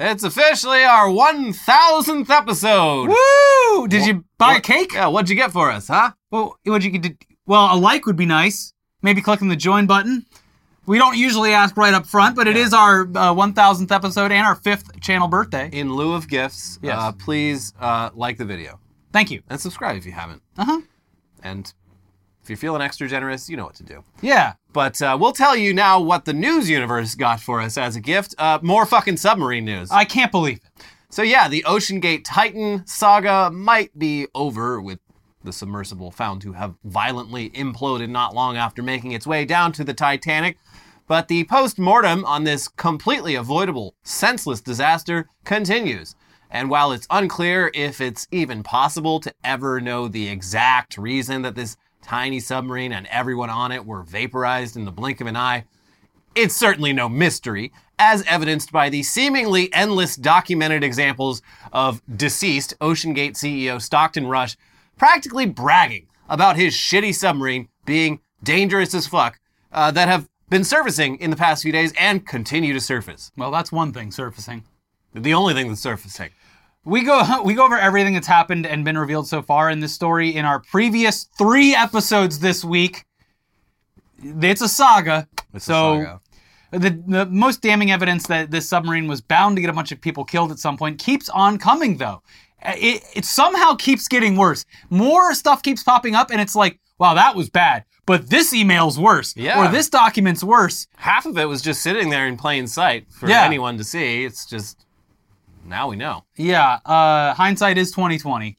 It's officially our 1000th episode. Woo! Did you buy a cake? Yeah, what'd you get for us, huh? Well, what you could? Well, a like would be nice. Maybe clicking the join button. We don't usually ask right up front, but it is our uh, 1000th episode and our fifth channel birthday. In lieu of gifts, Yes. uh, please uh, like the video Thank you. and subscribe if you haven't. Uh huh. And if you're feeling extra generous, you know what to do. Yeah. But uh, we'll tell you now what the news universe got for us as a gift. Uh, more fucking submarine news. I can't believe it. So yeah, the OceanGate Titan saga might be over with the submersible found to have violently imploded not long after making its way down to the Titanic. But the post-mortem on this completely avoidable, senseless disaster continues. And while it's unclear if it's even possible to ever know the exact reason that this tiny submarine and everyone on it were vaporized in the blink of an eye, it's certainly no mystery, as evidenced by the seemingly endless documented examples of deceased OceanGate CEO Stockton Rush practically bragging about his shitty submarine being dangerous as fuck uh, that have been surfacing in the past few days and continue to surface. Well, that's one thing surfacing. The only thing that's surfacing. We go we go over everything that's happened and been revealed so far in this story in our previous three episodes this week. It's a saga. It's a so saga. The, the most damning evidence that this submarine was bound to get a bunch of people killed at some point keeps on coming, though. It, it somehow keeps getting worse. More stuff keeps popping up, and it's like, wow, that was bad. But this email's worse. Yeah. Or this document's worse. Half of it was just sitting there in plain sight for Yeah. anyone to see. It's just now we know. Yeah, uh, hindsight is 2020.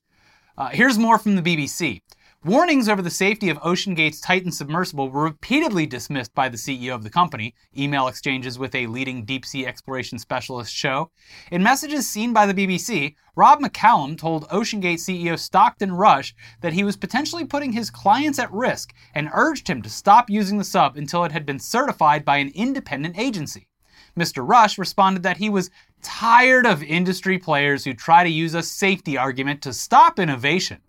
Uh, here's more from the BBC. Warnings over the safety of Ocean OceanGate's Titan submersible were repeatedly dismissed by the CEO of the company, email exchanges with a leading deep sea exploration specialist show. In messages seen by the BBC, Rob McCallum told OceanGate CEO Stockton Rush that he was potentially putting his clients at risk and urged him to stop using the sub until it had been certified by an independent agency. Mr. Rush responded that he was tired of industry players who try to use a safety argument to stop innovation.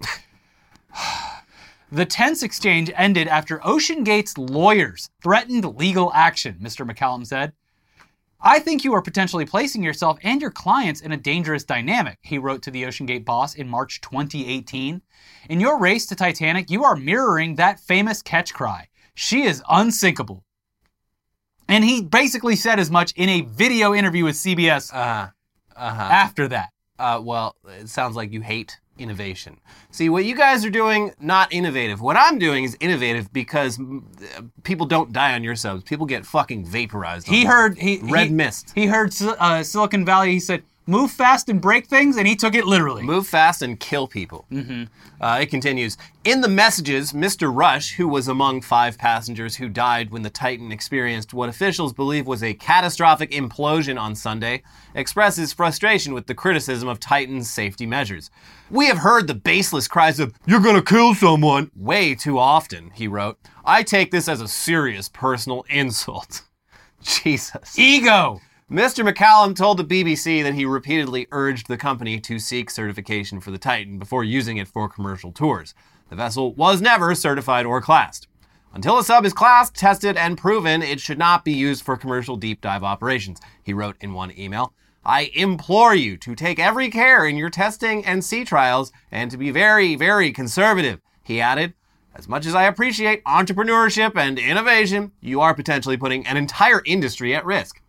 the tense exchange ended after OceanGate's lawyers threatened legal action, Mr. McCallum said. I think you are potentially placing yourself and your clients in a dangerous dynamic, he wrote to the OceanGate boss in March 2018. In your race to Titanic, you are mirroring that famous catch cry She is unsinkable. And he basically said as much in a video interview with CBS Uh, uh-huh. after that. Uh, well, it sounds like you hate innovation. See, what you guys are doing, not innovative. What I'm doing is innovative because uh, people don't die on your subs. People get fucking vaporized. He heard he Red he, mist. He heard uh, Silicon Valley. He said, "Move fast and break things," and he took it literally. Move fast and kill people. Mm-hmm. Uh, it continues. In the messages, Mr. Rush, who was among five passengers who died when the Titan experienced what officials believe was a catastrophic implosion on Sunday, expresses frustration with the criticism of Titan's safety measures. We have heard the baseless cries of, You're gonna kill someone, way too often, he wrote. I take this as a serious personal insult. Jesus. Ego. Mr. McCallum told the BBC that he repeatedly urged the company to seek certification for the Titan before using it for commercial tours. The vessel was never certified or classed. Until a sub is classed, tested, and proven, it should not be used for commercial deep dive operations, he wrote in one email. I implore you to take every care in your testing and sea trials and to be very, very conservative, he added. As much as I appreciate entrepreneurship and innovation, you are potentially putting an entire industry at risk.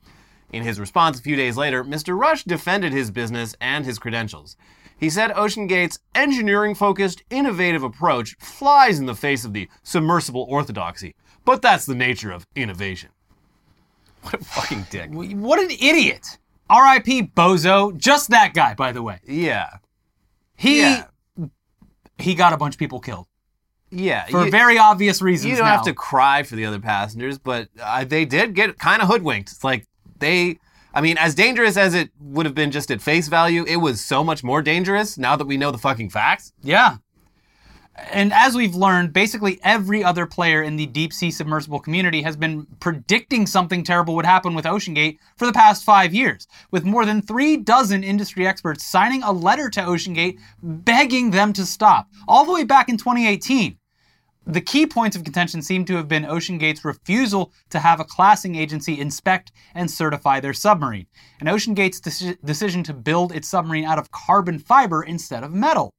In his response a few days later, Mr. Rush defended his business and his credentials. He said OceanGate's engineering focused, innovative approach flies in the face of the submersible orthodoxy, but that's the nature of innovation. What a fucking dick. What an idiot. R.I.P. Bozo. Just that guy, by the way. Yeah. He Yeah. he got a bunch of people killed Yeah. for you, very obvious reasons. you don't now. have to cry for the other passengers, but uh, they did get kind of hoodwinked. It's like they. I mean, as dangerous as it would have been just at face value, it was so much more dangerous now that we know the fucking facts. Yeah. And as we've learned, basically every other player in the deep sea submersible community has been predicting something terrible would happen with OceanGate for the past five years, with more than three dozen industry experts signing a letter to OceanGate begging them to stop, all the way back in 2018. The key points of contention seem to have been OceanGate's refusal to have a classing agency inspect and certify their submarine, and OceanGate's deci- decision to build its submarine out of carbon fiber instead of metal.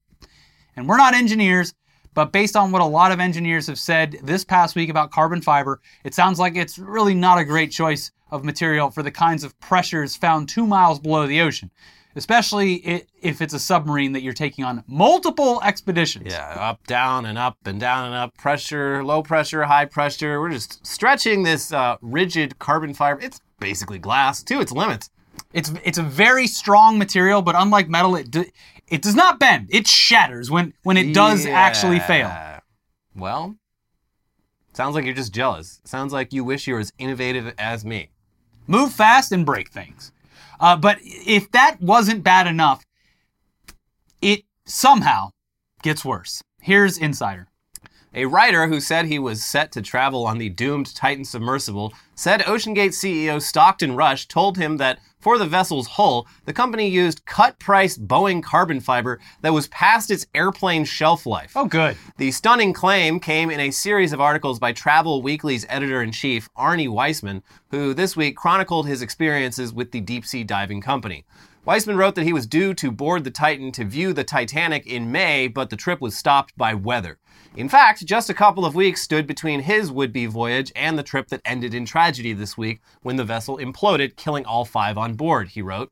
And we're not engineers, but based on what a lot of engineers have said this past week about carbon fiber, it sounds like it's really not a great choice of material for the kinds of pressures found two miles below the ocean, especially if it's a submarine that you're taking on multiple expeditions. Yeah, up, down, and up, and down, and up. Pressure, low pressure, high pressure. We're just stretching this uh, rigid carbon fiber. It's basically glass to its limits. It's it's a very strong material, but unlike metal, it do, it does not bend. It shatters when when it does actually fail. Well, sounds like you're just jealous. Sounds like you wish you were as innovative as me. Move fast and break things. Uh, but if that wasn't bad enough, it somehow gets worse. Here's Insider. A writer who said he was set to travel on the doomed Titan submersible said OceanGate CEO Stockton Rush told him that for the vessel's hull, the company used cut price Boeing carbon fiber that was past its airplane shelf life. Oh, good. The stunning claim came in a series of articles by Travel Weekly's editor in chief, Arnie Weissman, who this week chronicled his experiences with the deep sea diving company. Weissman wrote that he was due to board the Titan to view the Titanic in May, but the trip was stopped by weather. In fact, just a couple of weeks stood between his would be voyage and the trip that ended in tragedy this week when the vessel imploded, killing all five on board, he wrote.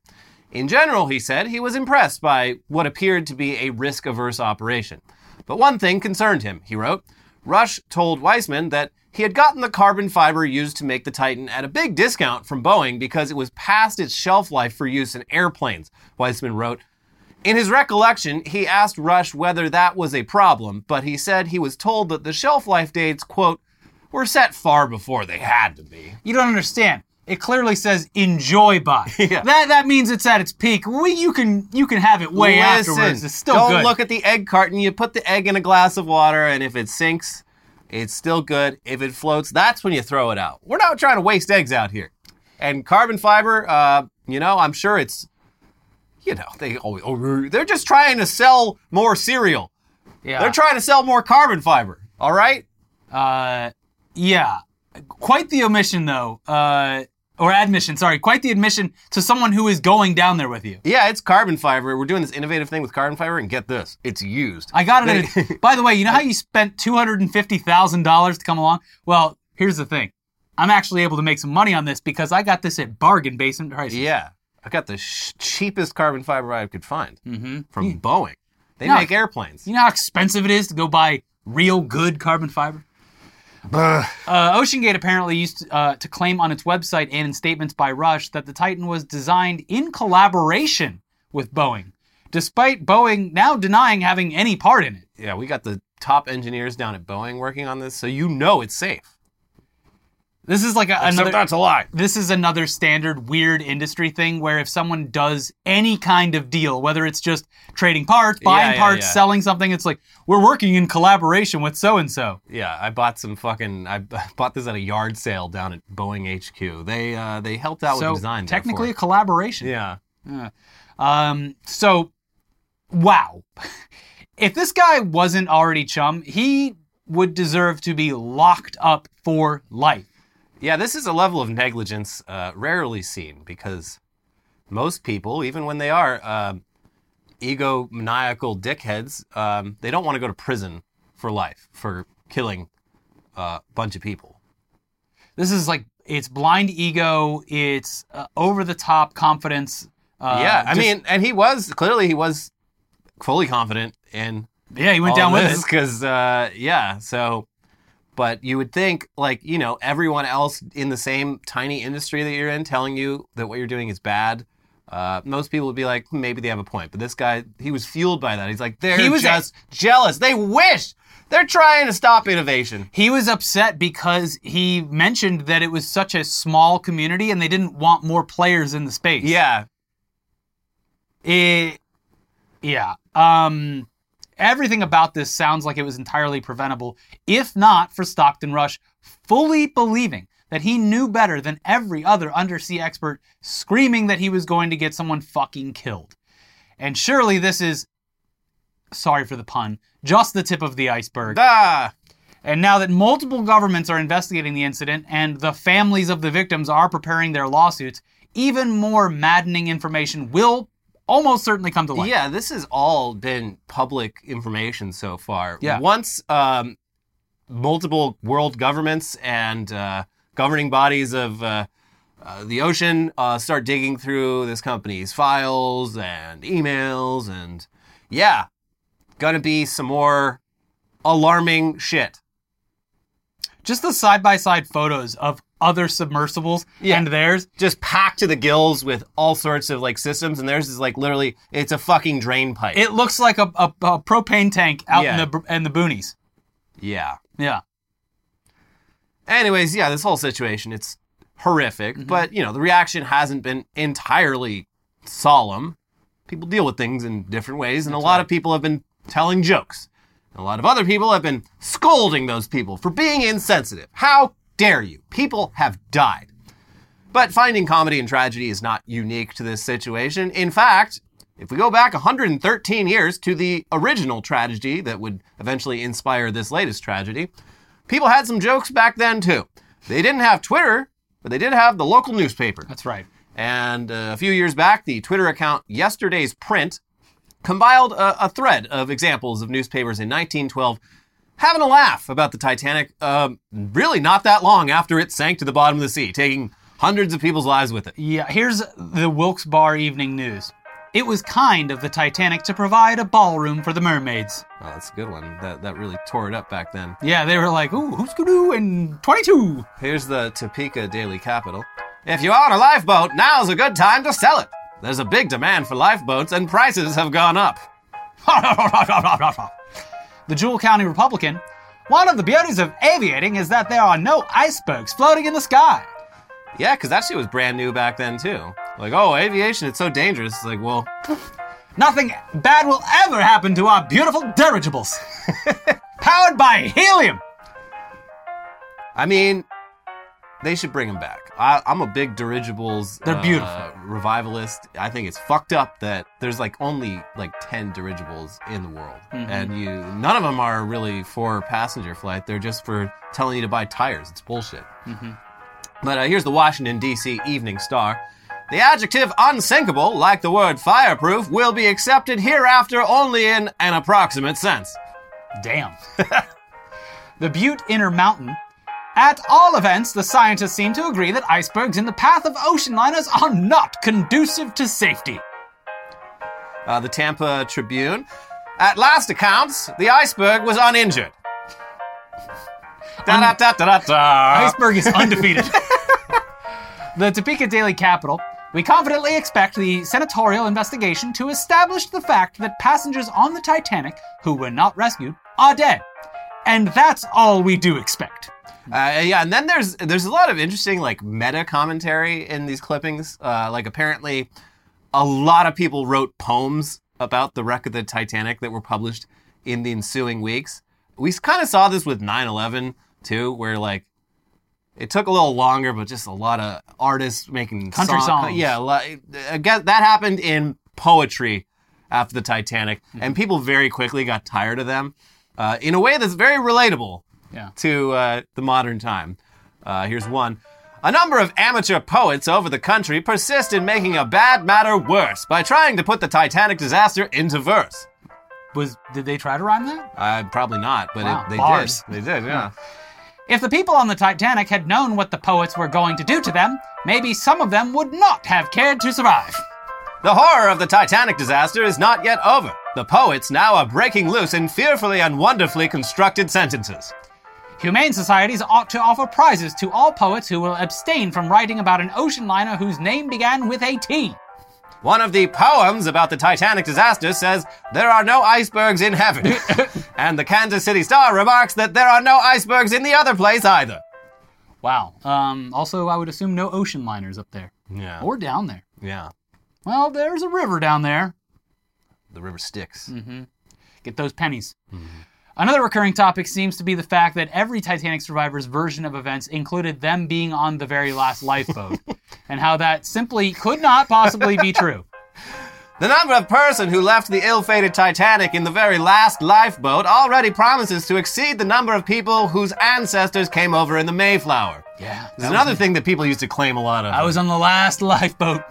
In general, he said, he was impressed by what appeared to be a risk averse operation. But one thing concerned him, he wrote. Rush told Weissman that he had gotten the carbon fiber used to make the Titan at a big discount from Boeing because it was past its shelf life for use in airplanes, Weissman wrote. In his recollection, he asked Rush whether that was a problem, but he said he was told that the shelf life dates, quote, were set far before they had to be. You don't understand. It clearly says enjoy by. Yeah. That that means it's at its peak. We, you can you can have it way afterwards. It's still good. don't good. look at the egg carton. You put the egg in a glass of water, and if it sinks, it's still good. If it floats, that's when you throw it out. We're not trying to waste eggs out here. And carbon fiber, uh, you know, I'm sure it's, you know, they always, oh, they're just trying to sell more cereal. yeah. They're trying to sell more carbon fiber. All right. Uh, yeah. Quite the omission, though. Uh, or admission, sorry. Quite the admission to someone who is going down there with you. Yeah, it's carbon fiber. We're doing this innovative thing with carbon fiber, and get this, it's used. I got it. At, by the way, you know how you spent two hundred and fifty thousand dollars to come along? Well, here's the thing. I'm actually able to make some money on this because I got this at bargain basement prices. Yeah, I got the sh- cheapest carbon fiber I could find Mm-hmm. from Boeing. They No. make airplanes. You know how expensive it is to go buy real good carbon fiber? Uh, OceanGate apparently used uh, to claim on its website and in statements by Rush that the Titan was designed in collaboration with Boeing, despite Boeing now denying having any part in it. Yeah, we got the top engineers down at Boeing working on this, so you know it's safe. This is like a, Except another. that's a lie. this is another standard weird industry thing where if someone does any kind of deal, whether it's just trading parts, buying yeah, parts, yeah. selling something, it's like we're working in collaboration with so and so. Yeah, I bought some fucking. I bought this at a yard sale down at Boeing HQ. They uh, they helped out So with design. technically a therefore. collaboration. yeah. Um, so, wow. if this guy wasn't already chum, he would deserve to be locked up for life. Yeah, this is a level of negligence uh, rarely seen because most people, even when they are uh, egomaniacal dickheads, um, they don't want to go to prison for life for killing uh, a bunch of people. This is like it's blind ego, it's uh, over the top confidence. Uh, yeah, I just- mean, and he was clearly he was fully confident in yeah, he went down with this it. because uh, yeah. So, but you would think like you know everyone else in the same tiny industry that you're in telling you that what you're doing is bad. Uh, most people would be like, "Hmm, maybe they have a point. But this guy, he was fueled by that. He's like, they're He was a- just jealous. They wish they're trying to stop innovation. He was upset because he mentioned that it was such a small community and they didn't want more players in the space. Yeah, It, yeah. Um, everything about this sounds like it was entirely preventable, if not for Stockton Rush fully believing that he knew better than every other undersea expert, screaming that he was going to get someone fucking killed. And surely this is, sorry for the pun, just the tip of the iceberg. ah, And now that multiple governments are investigating the incident and the families of the victims are preparing their lawsuits, even more maddening information will almost certainly come to light. Yeah, this has all been public information so far. Yeah. Once um, multiple world governments and uh, governing bodies of uh, uh, the ocean uh, start digging through this company's files and emails, and yeah, gonna be some more alarming shit. Just the side by side photos of other submersibles Yeah. and theirs. Just packed to the gills with all sorts of like systems, and theirs is like literally, it's a fucking drain pipe. It looks like a, a, a propane tank out Yeah. in the in the boonies. yeah. Yeah. Anyways, yeah, this whole situation, it's horrific, Mm-hmm. but you know, the reaction hasn't been entirely solemn. People deal with things in different ways, and a lot of people have been telling jokes. A lot of other people have been scolding those people for being insensitive. How dare you? People have died. But finding comedy and tragedy is not unique to this situation. In fact, if we go back 113 years to the original tragedy that would eventually inspire this latest tragedy, people had some jokes back then too. They didn't have Twitter, but they did have the local newspaper. That's right. And uh, a few years back, the Twitter account Yesterday's Print compiled a, a thread of examples of newspapers in 1912 having a laugh about the Titanic, um, really not that long after it sank to the bottom of the sea, taking hundreds of people's lives with it. Yeah, here's the Wilkes-Barre Evening News. It was kind of the Titanic to provide a ballroom for the mermaids. Oh, that's a good one. That, that really tore it up back then. Yeah, they were like, ooh, who's gonna do in 22? Here's the Topeka Daily Capital. If you own a lifeboat, now's a good time to sell it. There's a big demand for lifeboats and prices have gone up. the Jewell County Republican. One of the beauties of aviating is that there are no icebergs floating in the sky. Yeah, because that shit was brand new back then too. Like, oh, aviation, it's so dangerous. It's like, well, Nothing bad will ever happen to our beautiful dirigibles. Powered by helium. I mean, they should bring them back. I, I'm a big dirigibles. They're uh, beautiful. revivalist. I think it's fucked up that there's like only like ten dirigibles in the world, Mm-hmm. and you none of them are really for passenger flight. They're just for telling you to buy tires. It's bullshit. Mm-hmm. But uh, here's the Washington D.C. Evening Star. The adjective unsinkable, like the word fireproof, will be accepted hereafter only in an approximate sense. Damn. the Butte Intermountain. At all events, the scientists seem to agree that icebergs in the path of ocean liners are not conducive to safety. Uh, the Tampa Tribune. At last accounts, the iceberg was uninjured. Da da da da da da. Iceberg is undefeated. the Topeka Daily Capital. We confidently expect the senatorial investigation to establish the fact that passengers on the Titanic who were not rescued are dead. And that's all we do expect. Uh, yeah, and then there's there's a lot of interesting like meta commentary in these clippings. Uh, like apparently, a lot of people wrote poems about the wreck of the Titanic that were published in the ensuing weeks. We kind of saw this with 9/11 too, where like it took a little longer, but just a lot of artists making Country song- songs. Yeah, a lot- I that happened in poetry after the Titanic, Mm-hmm. and people very quickly got tired of them uh, in a way that's very relatable Yeah. to uh, the modern time. Uh, here's one. A number of amateur poets over the country persist in making a bad matter worse by trying to put the Titanic disaster into verse. Was did they try to rhyme that? Uh, probably not, but Wow, it, they bars. did. They did, yeah. If the people on the Titanic had known what the poets were going to do to them, maybe some of them would not have cared to survive. The horror of the Titanic disaster is not yet over. The poets now are breaking loose in fearfully and wonderfully constructed sentences. Humane societies ought to offer prizes to all poets who will abstain from writing about an ocean liner whose name began with a T. One of the poems about the Titanic disaster says, There are no icebergs in heaven. and the Kansas City Star remarks that there are no icebergs in the other place either. Wow. Um, also, I would assume no ocean liners up there Yeah. or down there. yeah. Well, there's a river down there. The river Styx. Mm-hmm. Get those pennies. Another recurring topic seems to be the fact that every Titanic survivor's version of events included them being on the very last lifeboat, and how that simply could not possibly be true. The number of person who left the ill-fated Titanic in the very last lifeboat already promises to exceed the number of people whose ancestors came over in the Mayflower. Yeah. This is another thing that people used to claim a lot of. I was on the last lifeboat.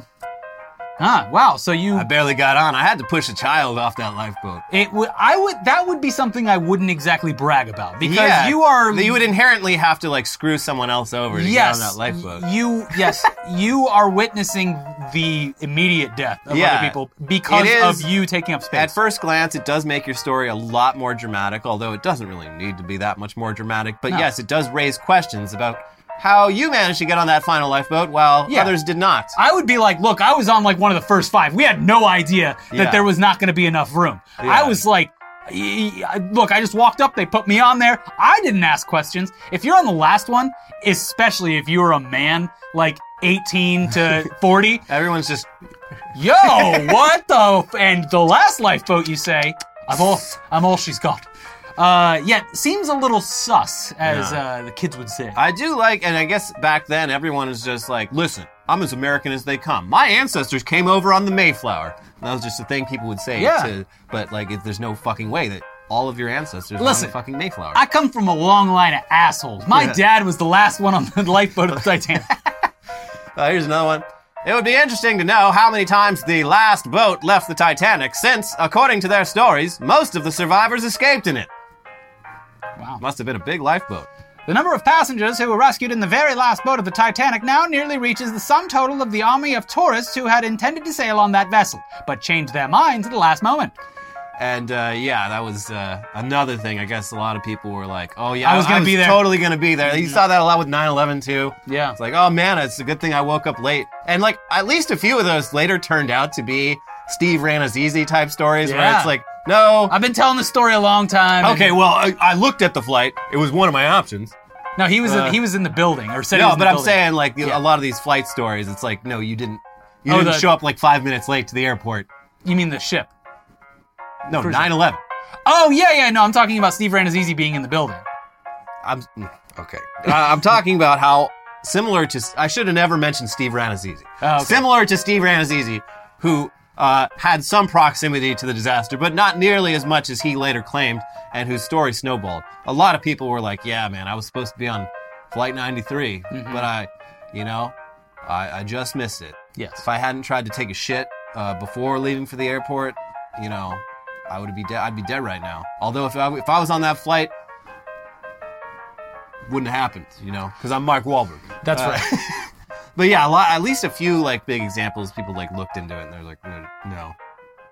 Huh. Wow. So you I barely got on. I had to push a child off that lifeboat. it would I would that would be something I wouldn't exactly brag about because Yeah, you are You would inherently have to like screw someone else over to yes get on that lifeboat. you yes you are witnessing the immediate death of Yeah. other people because It of you taking up space. At first glance, it does make your story a lot more dramatic, although it doesn't really need to be that much more dramatic. But No. yes, it does raise questions about how you managed to get on that final lifeboat while Yeah. others did not. I would be like, look, I was on like one of the first five. We had no idea that Yeah. there was not going to be enough room. Yeah. I was like, look, I just walked up, they put me on there. I didn't ask questions. If you're on the last one, especially if you're a man, like 18 to 40, Everyone's just yo, what the? F-? And the last lifeboat, you say, I'm all, I'm all she's got. Uh, yeah, seems a little sus, as Yeah. uh, the kids would say. I do like, and I guess back then everyone was just like, listen, I'm as American as they come. My ancestors came over on the Mayflower. And that was just a thing people would say. Yeah. To, but like, if there's no fucking way that all of your ancestors were on Listen, the fucking Mayflower. I come from a long line of assholes. My Yeah. dad was the last one on the lifeboat of the Titanic. Uh, here's another one. It would be interesting to know how many times the last boat left the Titanic, since, according to their stories, most of the survivors escaped in it. Wow. Must have been a big lifeboat. The number of passengers who were rescued in the very last boat of the Titanic now nearly reaches the sum total of the army of tourists who had intended to sail on that vessel, but changed their minds at the last moment. And uh, yeah, that was uh, another thing. I guess a lot of people were like, "Oh yeah, I was gonna be there." Totally gonna be there." You saw that a lot with 9/11 too. Yeah. It's like, oh man, it's a good thing I woke up late. And like, at least a few of those later turned out to be Steve Rannazzisi type stories, where it's like, no, I've been telling the story a long time. and- okay, well, I, I looked at the flight. It was one of my options. No, he was Uh, in, he was in the building or said he No, was in but the I'm building. saying like a lot of these flight stories, it's like, no, you didn't. You Oh, didn't the- show up like five minutes late to the airport. You mean the ship? No, Cruise 9/11. Oh yeah, yeah. No, I'm talking about Steve Rannazzisi being in the building. I'm mm, okay. Uh, I'm talking about how similar to I should have never mentioned Steve Rannazzisi. Oh, okay. Similar to Steve Rannazzisi, who uh, had some proximity to the disaster, but not nearly as much as he later claimed, and whose story snowballed. A lot of people were like, "Yeah, man, I was supposed to be on flight 93, Mm-hmm. but I, you know, I, I just missed it. Yes. If I hadn't tried to take a shit uh, before leaving for the airport, you know, I would be dead. I'd be dead right now. Although if I, if I was on that flight, wouldn't have happened, you know, because I'm Mark Wahlberg. That's Uh, right. But yeah, a lot, at least a few like big examples. People like looked into it and they're like, no, no,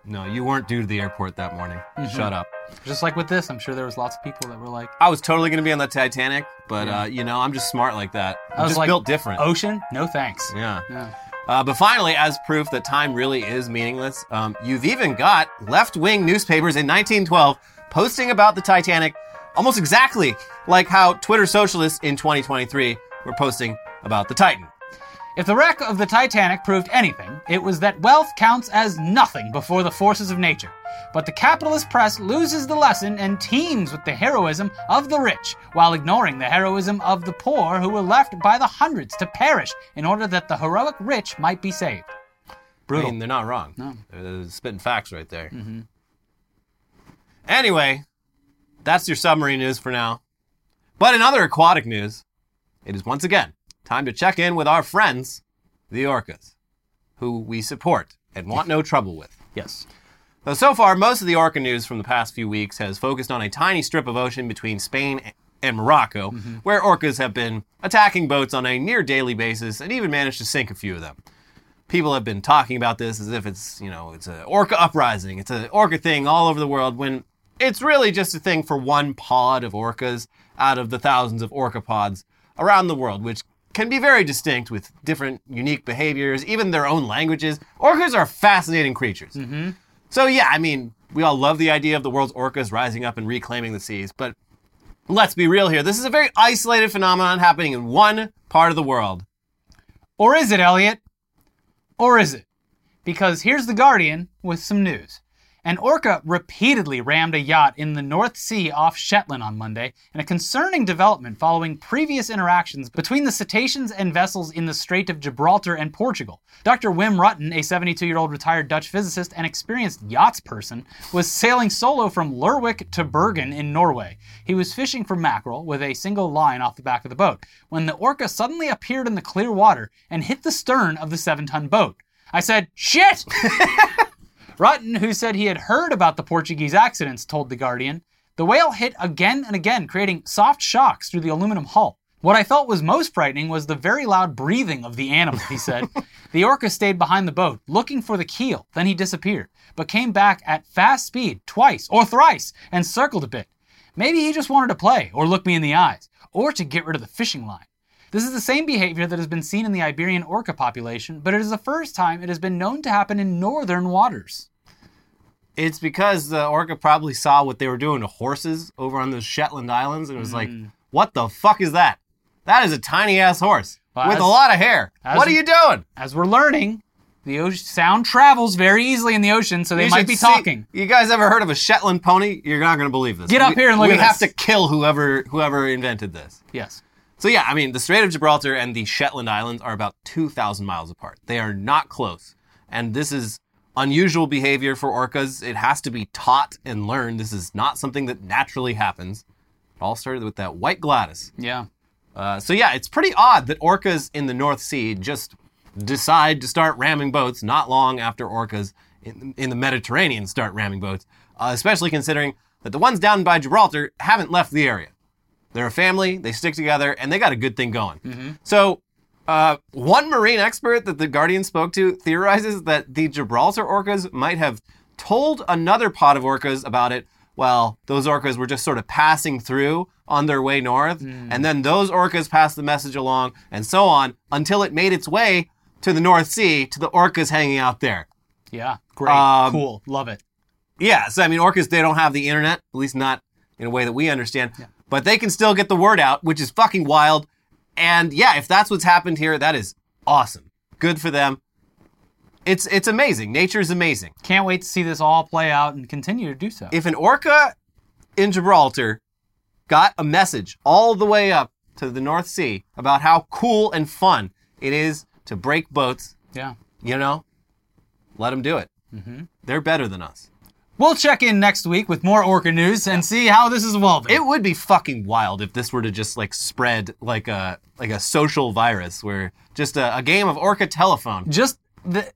no, you weren't due to the airport that morning. Mm-hmm. Shut up. Just like with this, I'm sure there was lots of people that were like, I was totally gonna be on the Titanic, but Yeah. uh, you know, I'm just smart like that. I I'm was just like, built different. "Ocean? No thanks." Yeah. Yeah. Uh, but finally, as proof that time really is meaningless, um, you've even got left-wing newspapers in 1912 posting about the Titanic almost exactly like how Twitter socialists in 2023 were posting about the Titan. If the wreck of the Titanic proved anything, it was that wealth counts as nothing before the forces of nature. But the capitalist press loses the lesson and teems with the heroism of the rich, while ignoring the heroism of the poor who were left by the hundreds to perish in order that the heroic rich might be saved. I Brutal. mean, they're not wrong. No. They're spitting facts right there. Mm-hmm. Anyway, that's your submarine news for now. But in other aquatic news, it is once again time to check in with our friends, the orcas, who we support and want no trouble with. yes. Though so far, most of the orca news from the past few weeks has focused on a tiny strip of ocean between Spain and Morocco, mm-hmm. where orcas have been attacking boats on a near daily basis and even managed to sink a few of them. People have been talking about this as if it's, you know, it's an orca uprising, it's an orca thing all over the world, when it's really just a thing for one pod of orcas out of the thousands of orca pods around the world, which can be very distinct with different unique behaviors, even their own languages. Orcas are fascinating creatures. Mm-hmm. So yeah, I mean, we all love the idea of the world's orcas rising up and reclaiming the seas, but let's be real here. This is a very isolated phenomenon happening in one part of the world. Or is it, Elliot? Or is it? Because here's The Guardian with some news. An orca repeatedly rammed a yacht in the North Sea off Shetland on Monday, in a concerning development following previous interactions between the cetaceans and vessels in the Strait of Gibraltar and Portugal. Dr. Wim Rutten, a 72 year old retired Dutch physicist and experienced yachts person, was sailing solo from Lerwick to Bergen in Norway. He was fishing for mackerel with a single line off the back of the boat when the orca suddenly appeared in the clear water and hit the stern of the seven ton boat. I said, shit! Rutten, who said he had heard about the Portuguese accidents, told The Guardian. The whale hit again and again, creating soft shocks through the aluminum hull. What I felt was most frightening was the very loud breathing of the animal, he said. the orca stayed behind the boat, looking for the keel. Then he disappeared, but came back at fast speed twice or thrice and circled a bit. Maybe he just wanted to play or look me in the eyes, or to get rid of the fishing line. This is the same behavior that has been seen in the Iberian orca population, but it is the first time it has been known to happen in northern waters. It's because the orca probably saw what they were doing to horses over on those Shetland Islands and was like, Mm. what the fuck is that? That is a tiny ass horse Well, with as- a lot of hair. What are you doing? As we're learning, the ocean, sound travels very easily in the ocean, so they You might be see- talking. You guys ever heard of a Shetland pony? You're not going to believe this. Get up We- here and look we at have this. to kill whoever whoever invented this. Yes. So yeah, I mean, the Strait of Gibraltar and the Shetland Islands are about 2,000 miles apart. They are not close, and this is unusual behavior for orcas. It has to be taught and learned. This is not something that naturally happens. It all started with that white Gladis. Yeah. Uh, so yeah, it's pretty odd that orcas in the North Sea just decide to start ramming boats not long after orcas in, in the Mediterranean start ramming boats, uh, especially considering that the ones down by Gibraltar haven't left the area. They're a family, they stick together, and they got a good thing going. So, uh, one marine expert that the Guardian spoke to theorizes that the Gibraltar orcas might have told another pod of orcas about it while those orcas were just sort of passing through on their way north. And then those orcas passed the message along and so on until it made its way to the North Sea to the orcas hanging out there. Yeah. Great. Um, cool. Love it. Yeah, so I mean, orcas, they don't have the internet, at least not in a way that we understand, but they can still get the word out, which is fucking wild. And yeah, if that's what's happened here, that is awesome. Good for them. It's it's amazing. Nature is amazing. Can't wait to see this all play out and continue to do so. If an orca in Gibraltar got a message all the way up to the North Sea about how cool and fun it is to break boats, yeah. you know, let them do it. Mm-hmm. They're better than us. We'll check in next week with more orca news and see how this is evolving. It would be fucking wild if this were to just like spread like a like a social virus where just a, a game of orca telephone. Just the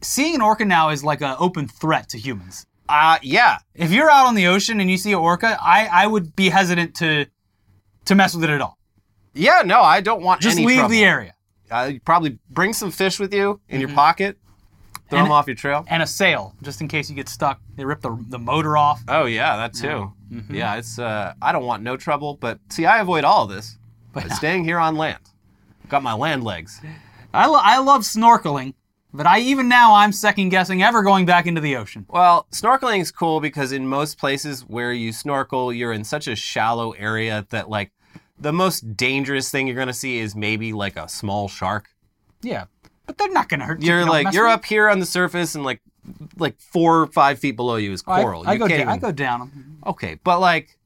seeing an orca now is like an open threat to humans. Uh yeah. If you're out on the ocean and you see an orca, I, I would be hesitant to to mess with it at all. Yeah, no, I don't want Just any leave trouble. the area. Uh, you probably bring some fish with you in your pocket. Throw And- them off your trail. And a sail, just in case you get stuck. They rip the, the motor off. Oh yeah, that too. Yeah, it's uh I don't want no trouble, but see I avoid all of this by staying here on land. Got my land legs. I, lo- I love snorkeling, but I even now I'm second guessing ever going back into the ocean. Well, snorkeling is cool because in most places where you snorkel, you're in such a shallow area that like the most dangerous thing you're gonna see is maybe like a small shark. Yeah, but they're not gonna hurt you. You're like you're up here on the surface and like like four or five feet below you is. I- coral. I, You go down. I even- go down. Okay, but like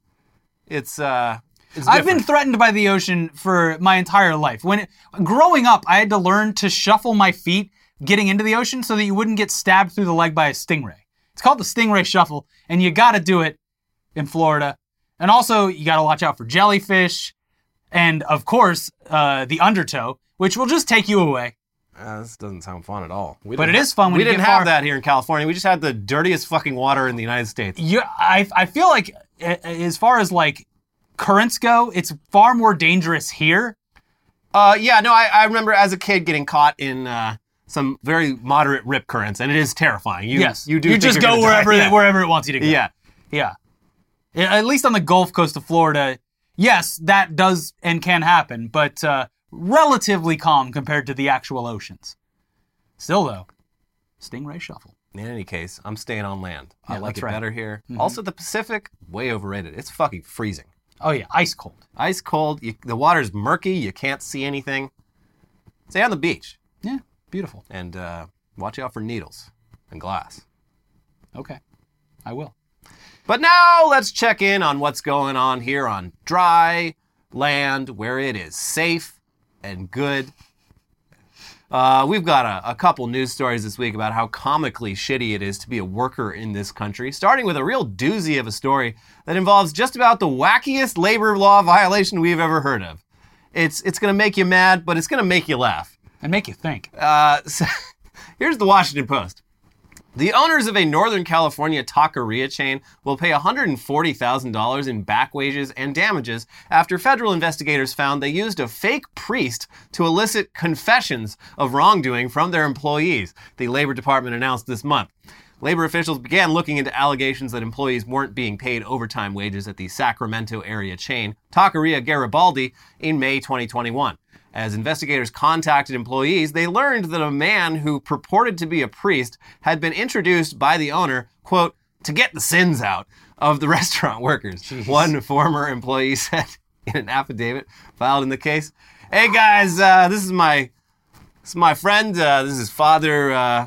it's uh it's I've been threatened by the ocean for my entire life. When it, growing up, I had to learn to shuffle my feet getting into the ocean so that you wouldn't get stabbed through the leg by a stingray. It's called the stingray shuffle, and you got to do it in Florida. And also, you got to watch out for jellyfish, and of course, uh, the undertow, which will just take you away. Uh, this doesn't sound fun at all. We But it is fun when we didn't have far. that here in California. We just had the dirtiest fucking water in the United States. You, I, I feel like as far as like currents go, it's far more dangerous here. Uh, yeah, no, I, I remember as a kid getting caught in uh, some very moderate rip currents, and it is terrifying. You, yes, you do. You just go wherever Yeah. wherever it wants you to go. Yeah. Yeah. Yeah, At least on the Gulf Coast of Florida, yes, that does and can happen, but uh, relatively calm compared to the actual oceans. Still, though, Stingray Shuffle. In any case, I'm staying on land. I like it right. better here. Also, the Pacific, way overrated. It's fucking freezing. Oh, yeah, ice cold. Ice cold. You, the water's murky. You can't see anything. Stay on the beach Yeah, beautiful. and uh, watch out for needles and glass. Okay. I will. But now let's check in on what's going on here on dry land where it is safe and good. Uh, we've got a, a couple news stories this week about how comically shitty it is to be a worker in this country, starting with a real doozy of a story that involves just about the wackiest labor law violation we've ever heard of. It's, it's going to make you mad, but it's going to make you laugh. And make you think. Uh, so, here's the Washington Post. The owners of a Northern California taqueria chain will pay $140,000 in back wages and damages after federal investigators found they used a fake priest to elicit confessions of wrongdoing from their employees, the Labor Department announced this month. Labor officials began looking into allegations that employees weren't being paid overtime wages at the Sacramento area chain, Taqueria Garibaldi, in May 2021. As investigators contacted employees, they learned that a man who purported to be a priest had been introduced by the owner, quote, to get the sins out of the restaurant workers. One former employee said in an affidavit filed in the case, "Hey guys, uh, this is my this is my friend. Uh, this is Father uh,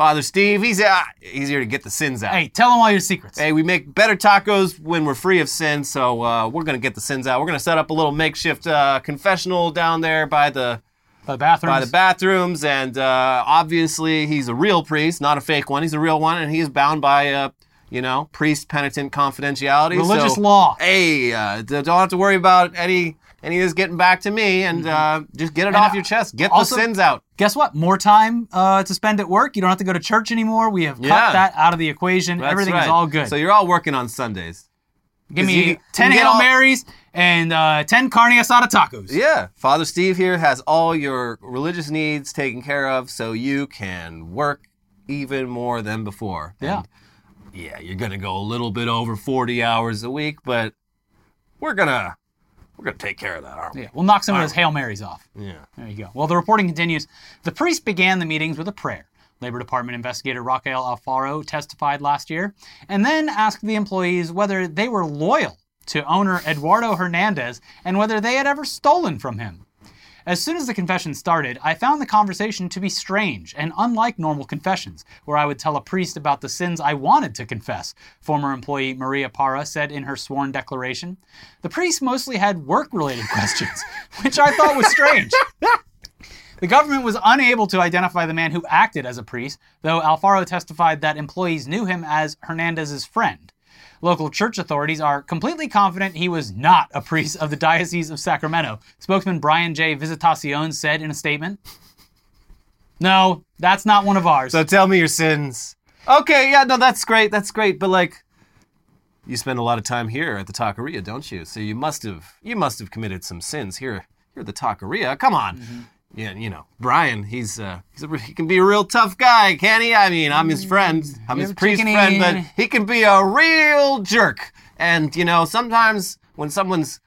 Father Steve. He's uh, he's here to get the sins out. Hey, tell him all your secrets. Hey, we make better tacos when we're free of sin, so uh, we're gonna get the sins out. We're gonna set up a little makeshift uh, confessional down there by the by The bathrooms. by the bathrooms, and uh, obviously he's a real priest, not a fake one. He's a real one, and he is bound by uh, you know priest penitent confidentiality. Religious so, law. Hey, uh, don't have to worry about any any of this getting back to me, and uh, just get it off uh, your chest. Get also- the sins out. Guess what? More time uh, to spend at work. You don't have to go to church anymore. We have cut Yeah. that out of the equation. That's Everything is all good. So you're all working on Sundays. Give me you- you 10 get Hail all- Marys and uh, 10 carne asada tacos. Yeah, Father Steve here has all your religious needs taken care of so you can work even more than before. Yeah. And yeah, you're going to go a little bit over 40 hours a week, but we're going to we're going to take care of that, aren't we? Yeah, we'll knock some of those Hail Marys off. Yeah. There you go. Well, the reporting continues. The priest began the meetings with a prayer. Labor Department investigator Raquel Alfaro testified last year and then asked the employees whether they were loyal to owner Eduardo Hernandez and whether they had ever stolen from him. As soon as the confession started, I found the conversation to be strange and unlike normal confessions, where I would tell a priest about the sins I wanted to confess, former employee Maria Parra said in her sworn declaration. The priest mostly had work related questions, which I thought was strange. The government was unable to identify the man who acted as a priest, though Alfaro testified that employees knew him as Hernandez's friend. Local church authorities are completely confident he was not a priest of the Diocese of Sacramento. Spokesman Brian J. Visitacion said in a statement. No, that's not one of ours. So tell me your sins. Okay, yeah, no, that's great. That's great, but like you spend a lot of time here at the taqueria, don't you? So you must have you must have committed some sins here here at the taqueria. Come on. Mm-hmm. Yeah, you know, Brian, he's uh he's a, he can be a real tough guy, can he? I mean, I'm his friend. I'm his priest friend, but he can be a real jerk. And you know, sometimes when someone's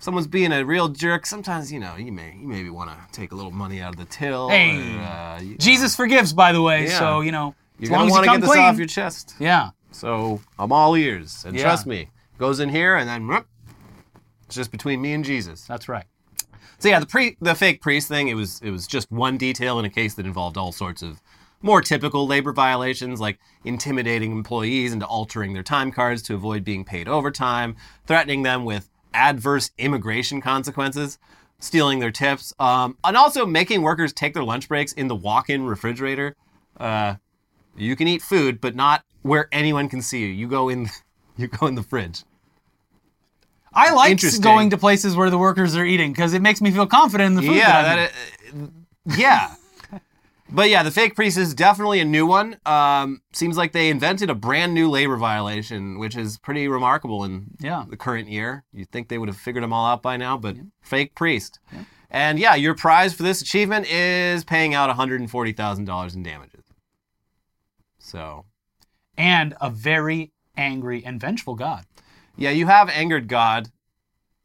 someone's being a real jerk, sometimes you know, you may you maybe want to take a little money out of the till. Hey, or, uh, you- Jesus forgives, by the way, Yeah. so, you know, you're gonna want to get this clean. off your chest. yeah. So I'm all ears, and Yeah. trust me, goes in here, and then whoop, it's just between me and Jesus. That's right. So yeah, the pre the fake priest thing, it was it was just one detail in a case that involved all sorts of more typical labor violations like intimidating employees into altering their time cards to avoid being paid overtime, threatening them with adverse immigration consequences, stealing their tips, um, and also making workers take their lunch breaks in the walk-in refrigerator. Uh, you can eat food, but not where anyone can see you. You go in, you go in the fridge. I like going to places where the workers are eating because it makes me feel confident in the food. yeah, that that i- yeah. But yeah, the fake priest is definitely a new one. Um, seems like they invented a brand new labor violation, which is pretty remarkable in Yeah. the current year. You'd think they would have figured them all out by now, but fake priest. And yeah, your prize for this achievement is paying out $140,000 in damages. So, and a very angry and vengeful God. Yeah, you have angered God,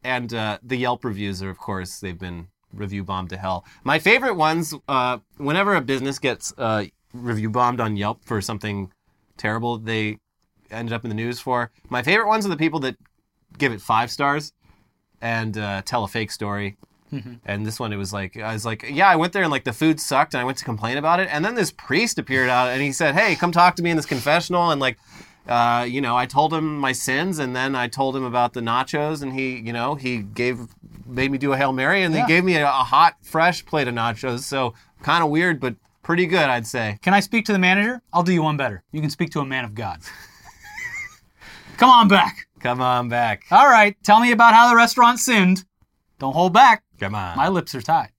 and uh, the Yelp reviews are, of course, they've been review bombed to hell. My favorite ones, uh, whenever a business gets uh, review bombed on Yelp for something terrible they ended up in the news for, my favorite ones are the people that give it five stars and uh, tell a fake story. And this one, it was like, I was like, yeah, I went there and like the food sucked and I went to complain about it. And then this priest appeared out and he said, hey, come talk to me in this confessional. And like, Uh, you know, I told him my sins, and then I told him about the nachos, and he, you know, he gave made me do a hail mary, and Yeah. he gave me a, a hot, fresh plate of nachos. So kind of weird, but pretty good, I'd say. Can I speak to the manager? I'll do you one better. You can speak to a man of God. Come on back. Come on back. All right, tell me about how the restaurant sinned. Don't hold back. Come on. My lips are tied.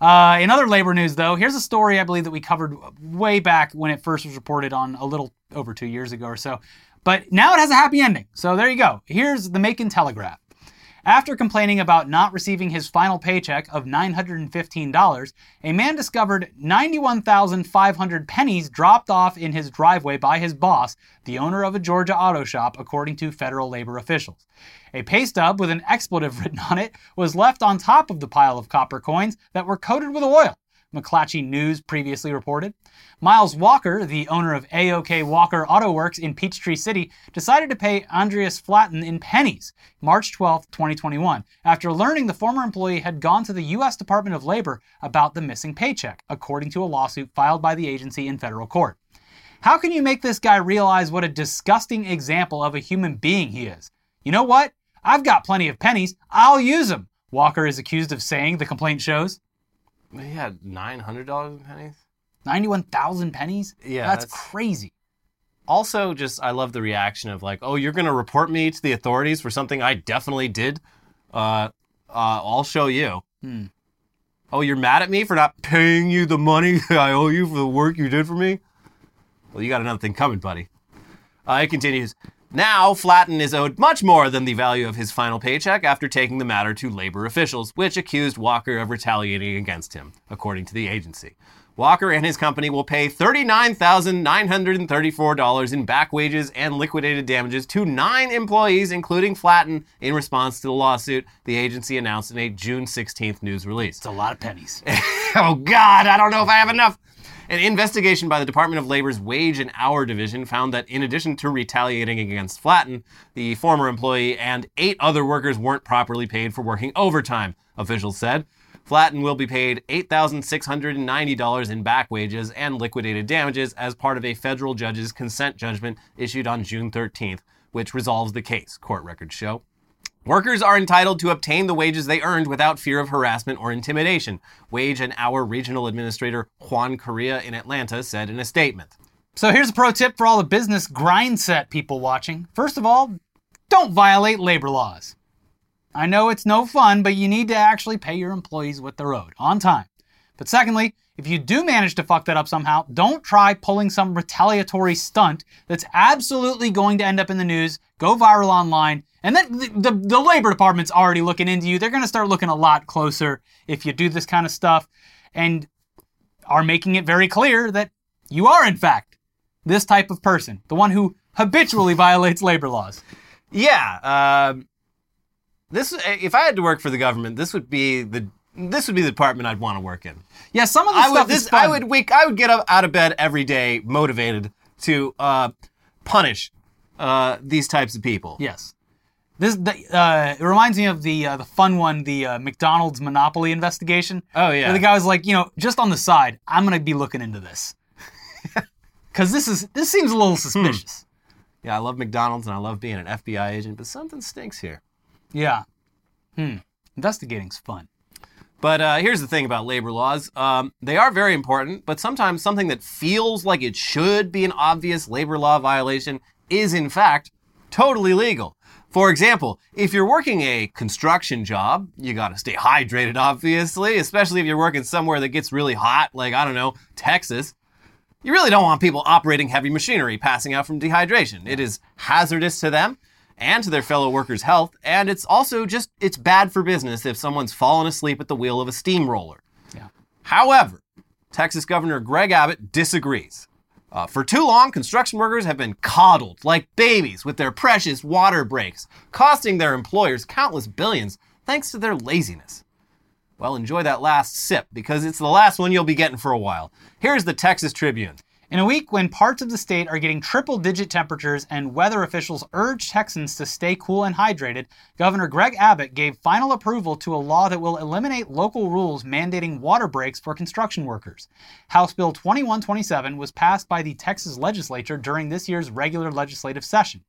Uh, in other labor news, though, here's a story I believe that we covered way back when it first was reported on a little over two years ago or so. But now it has a happy ending. So there you go. Here's the Macon Telegraph. After complaining about not receiving his final paycheck of $915, a man discovered 91,500 pennies dropped off in his driveway by his boss, the owner of a Georgia auto shop, according to federal labor officials. A pay stub with an expletive written on it was left on top of the pile of copper coins that were coated with oil. McClatchy News previously reported. Miles Walker, the owner of AOK Walker Auto Works in Peachtree City, decided to pay Andreas Flaten in pennies March 12, 2021, after learning the former employee had gone to the U.S. Department of Labor about the missing paycheck, according to a lawsuit filed by the agency in federal court. How can you make this guy realize what a disgusting example of a human being he is? You know what? I've got plenty of pennies. I'll use them. Walker is accused of saying, the complaint shows. He had nine hundred dollars in pennies. 91,000 pennies? Yeah, That's, that's- crazy. Also, just I love the reaction of like, oh, you're gonna report me to the authorities for something I definitely did. Uh, uh, I'll show you. Hmm. Oh, you're mad at me for not paying you the money I owe you for the work you did for me? Well, you got another thing coming, buddy. Uh, it continues. Now, Flaten is owed much more than the value of his final paycheck after taking the matter to labor officials, which accused Walker of retaliating against him, according to the agency. Walker and his company will pay $39,934 in back wages and liquidated damages to nine employees, including Flaten, in response to the lawsuit, the agency announced in a June 16th news release. It's a lot of pennies. oh God, I don't know if I have enough. An investigation by the Department of Labor's Wage and Hour Division found that in addition to retaliating against Flaten, the former employee and eight other workers weren't properly paid for working overtime, officials said. Flaten will be paid $8,690 in back wages and liquidated damages as part of a federal judge's consent judgment issued on June 13th, which resolves the case, court records show. Workers are entitled to obtain the wages they earned without fear of harassment or intimidation, Wage and Hour Regional Administrator Juan Coria in Atlanta said in a statement. So here's a pro tip for all the business grind set people watching. First of all, don't violate labor laws. I know it's no fun, but you need to actually pay your employees what they're owed on time. But secondly, if you do manage to fuck that up somehow, don't try pulling some retaliatory stunt that's absolutely going to end up in the news, go viral online, and then the, the, the labor department's already looking into you. They're going to start looking a lot closer if you do this kind of stuff and are making it very clear that you are, in fact, this type of person, the one who habitually violates labor laws. Yeah, um, this if I had to work for the government, this would be the this would be the department I'd want to work in. Yeah, some of the I stuff would is this. I would wake I would get up out of bed every day motivated to uh, punish uh, these types of people. Yes. This the, uh, it reminds me of the uh, the fun one, the uh, McDonald's monopoly investigation. Oh, yeah. Where the guy was like, you know, just on the side, I'm gonna be looking into this because this is this seems a little suspicious. Yeah, I love McDonald's and I love being an FBI agent, but something stinks here. Yeah. Hmm. Investigating's fun. But uh, here's the thing about labor laws um, they are very important, but sometimes something that feels like it should be an obvious labor law violation is, in fact, totally legal. For example, if you're working a construction job, you gotta stay hydrated, obviously, especially if you're working somewhere that gets really hot, like, I don't know, Texas. You really don't want people operating heavy machinery passing out from dehydration. It is hazardous to them and to their fellow workers' health, and it's also just it's bad for business if someone's fallen asleep at the wheel of a steamroller. Yeah. However, Texas Governor Greg Abbott disagrees. Uh, for too long, construction workers have been coddled like babies with their precious water breaks, costing their employers countless billions thanks to their laziness. Well, enjoy that last sip because it's the last one you'll be getting for a while. Here's the Texas Tribune. In a week when parts of the state are getting triple digit temperatures and weather officials urge Texans to stay cool and hydrated, Governor Greg Abbott gave final approval to a law that will eliminate local rules mandating water breaks for construction workers. House Bill 2127 was passed by the Texas legislature during this year's regular legislative session.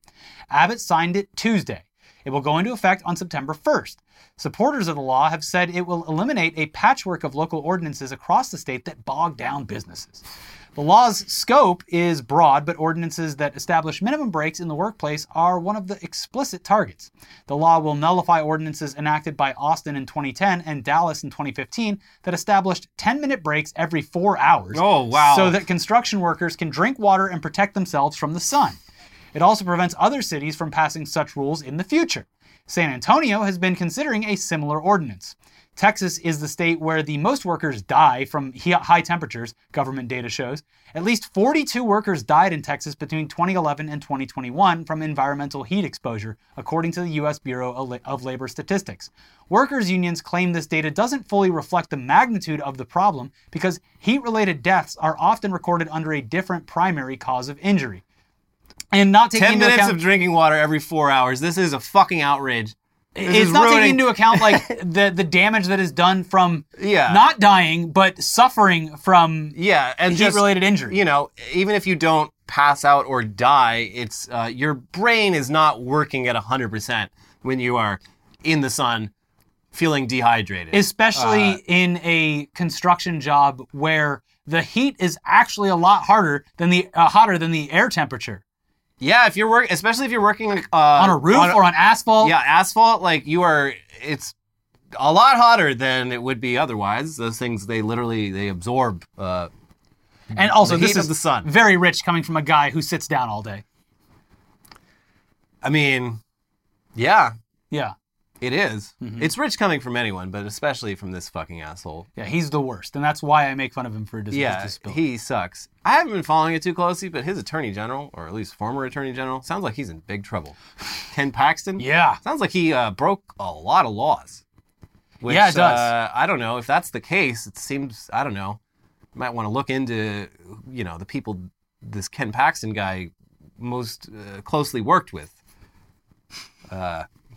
Abbott signed it Tuesday. It will go into effect on September 1st. Supporters of the law have said it will eliminate a patchwork of local ordinances across the state that bog down businesses. The law's scope is broad, but ordinances that establish minimum breaks in the workplace are one of the explicit targets. The law will nullify ordinances enacted by Austin in 2010 and Dallas in 2015 that established 10 minute breaks every four hours. Oh, wow. So that construction workers can drink water and protect themselves from the sun. It also prevents other cities from passing such rules in the future. San Antonio has been considering a similar ordinance. Texas is the state where the most workers die from high temperatures, government data shows. At least 42 workers died in Texas between 2011 and 2021 from environmental heat exposure, according to the U.S. Bureau of Labor Statistics. Workers' unions claim this data doesn't fully reflect the magnitude of the problem because heat related deaths are often recorded under a different primary cause of injury. And not taking 10 into minutes account, of drinking water every four hours. This is a fucking outrage. This it's not ruining- taking into account like the the damage that is done from Yeah. not dying but suffering from Yeah, and heat related injury. you know, even if you don't pass out or die, it's uh, your brain is not working at hundred percent when you are in the sun, feeling dehydrated. especially Uh, in a construction job where the heat is actually a lot harder than the uh, hotter than the air temperature yeah, if you're working, especially if you're working uh, on a roof or on asphalt. yeah asphalt, like you are, it's a lot hotter than it would be otherwise. Those things they literally they absorb. Uh, and also this is the sun. very rich coming from a guy who sits down all day. I mean, yeah, Yeah, it is. Mm-hmm. It's rich coming from anyone, but especially from this fucking asshole. yeah, he's the worst, and that's why I make fun of him for his Yeah, disability. he sucks. I haven't been following it too closely, but his attorney general, or at least former attorney general, sounds like he's in big trouble. Ken Paxton. yeah, Sounds like he uh, broke a lot of laws. Which, Yeah, it does. Uh, I don't know if that's the case. It seems I don't know. You might want to look into, you know, the people this Ken Paxton guy most uh, closely worked with,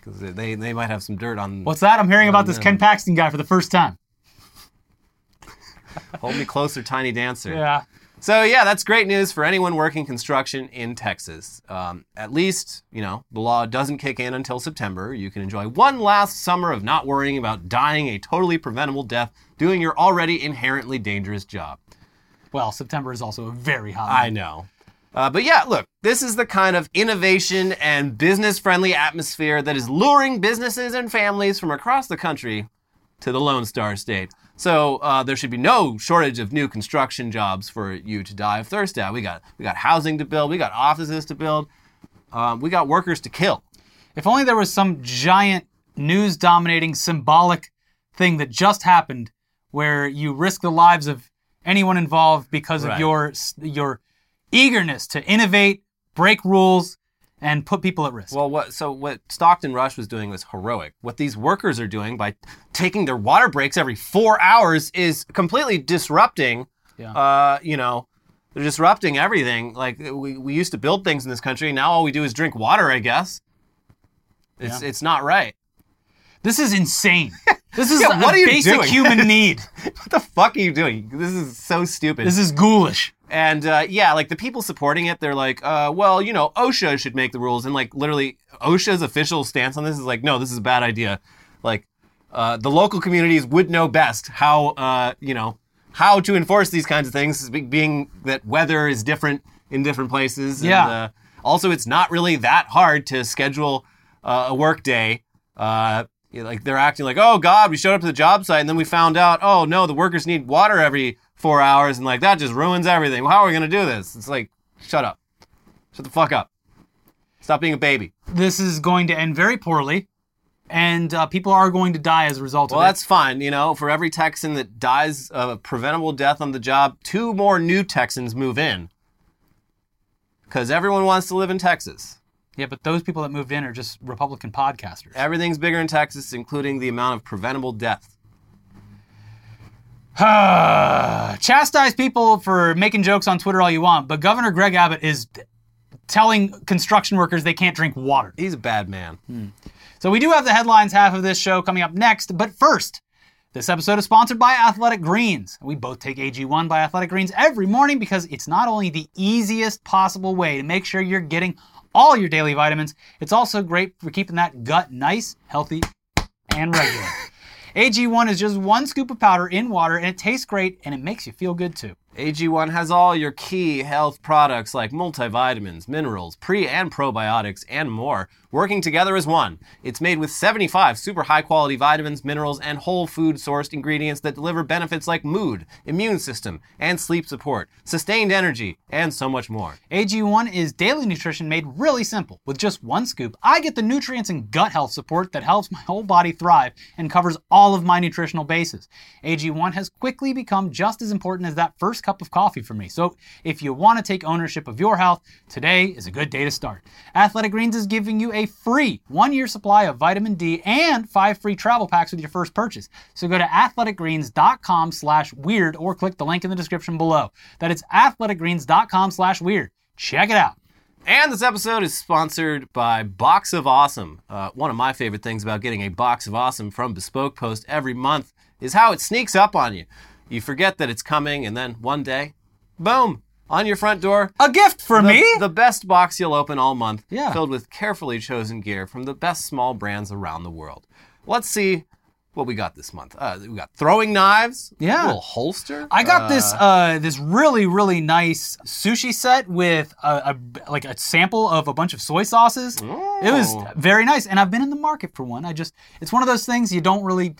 because they they might have some dirt on. what's that? I'm hearing about this no. Ken Paxton guy for the first time. Hold me closer, Tiny Dancer. Yeah, So yeah, that's great news for anyone working construction in Texas. Um, at least you know the law doesn't kick in until September. You can enjoy one last summer of not worrying about dying a totally preventable death doing your already inherently dangerous job. well, September is also a very hot. I know. Uh, but yeah, look, this is the kind of innovation and business friendly atmosphere that is luring businesses and families from across the country to the Lone Star State. So uh, there should be no shortage of new construction jobs for you to die of thirst at. We got we got housing to build, we got offices to build, um, we got workers to kill. If only there was some giant news dominating symbolic thing that just happened where you risk the lives of anyone involved because of your your eagerness to innovate, break rules and put people at risk. Well, what so what Stockton Rush was doing was heroic. What these workers are doing by taking their water breaks every four hours is completely disrupting. Yeah. Uh, you know, they're disrupting everything. Like we, we used to build things in this country. Now all we do is drink water. I guess. It's Yeah. it's not right. this is insane. This is Yeah, a what are you basic doing? human need. What the fuck are you doing? This is so stupid. This is ghoulish. And uh, yeah, like the people supporting it, they're like, uh, well, you know, OSHA should make the rules. And like literally, OSHA's official stance on this is like, no, this is a bad idea. Like, uh, the local communities would know best how, uh, you know, how to enforce these kinds of things, being that weather is different in different places. And, Yeah. uh, also, it's not really that hard to schedule uh, a work day. Uh, like they're acting like, oh God, we showed up to the job site and then we found out, oh no, the workers need water every four hours and like that just ruins everything. How are we gonna do this? It's like, shut up, shut the fuck up, stop being a baby. This is going to end very poorly, and uh, people are going to die as a result Well, of it. that's fine. You know, for every Texan that dies of a preventable death on the job, two more new Texans move in because everyone wants to live in Texas. Yeah, but those people that moved in are just Republican podcasters. Everything's bigger in Texas, including the amount of preventable death. Chastise people for making jokes on Twitter all you want, but Governor Greg Abbott is telling construction workers they can't drink water. He's a bad man. Hmm. So we do have the headlines half of this show coming up next, but first, this episode is sponsored by Athletic Greens. We both take AG1 by Athletic Greens every morning because it's not only the easiest possible way to make sure you're getting all your daily vitamins, it's also great for keeping that gut nice, healthy, and regular. AG1 is just one scoop of powder in water and it tastes great and it makes you feel good too. AG1 has all your key health products like multivitamins, minerals, pre and probiotics, and more, working together as one. It's made with 75 super high quality vitamins, minerals, and whole food sourced ingredients that deliver benefits like mood, immune system, and sleep support, sustained energy, and so much more. AG1 is daily nutrition made really simple. With just one scoop, I get the nutrients and gut health support that helps my whole body thrive and covers all of my nutritional bases. AG1 has quickly become just as important as that first cup of coffee for me. So if you want to take ownership of your health, today is a good day to start. Athletic Greens is giving you a free one year supply of vitamin D and five free travel packs with your first purchase. So go to athleticgreens.com slash weird or click the link in the description below. That is athleticgreens.com slash weird. Check it out. And this episode is sponsored by Box of Awesome. Uh, one of my favorite things about getting a Box of Awesome from Bespoke Post every month is how it sneaks up on you. You forget that it's coming, and then one day, boom, on your front door. A gift for The, me? the best box you'll open all month, Yeah. filled with carefully chosen gear from the best small brands around the world. Let's see what we got this month. Uh, we got throwing knives, Yeah. a little holster. I got this uh, this really really nice sushi set with a, a like a sample of a bunch of soy sauces. It was Oh. very nice, and I've been in the market for one. I just it's one of those things you don't really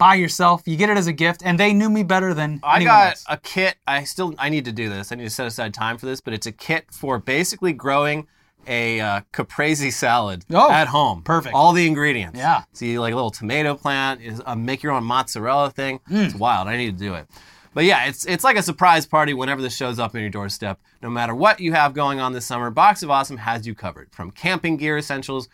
buy yourself. You get it as a gift, and they knew me better than I got else. a kit. I still I need to do this. I need to set aside time for this, but it's a kit for basically growing a uh, caprese salad Oh, at home. perfect. All the ingredients. Yeah. See, like a little tomato plant, is a make your own mozzarella thing. Mm. It's wild. I need to do it. But yeah, it's it's like a surprise party whenever this shows up on your doorstep. No matter what you have going on this summer, Box of Awesome has you covered. From camping gear essentials,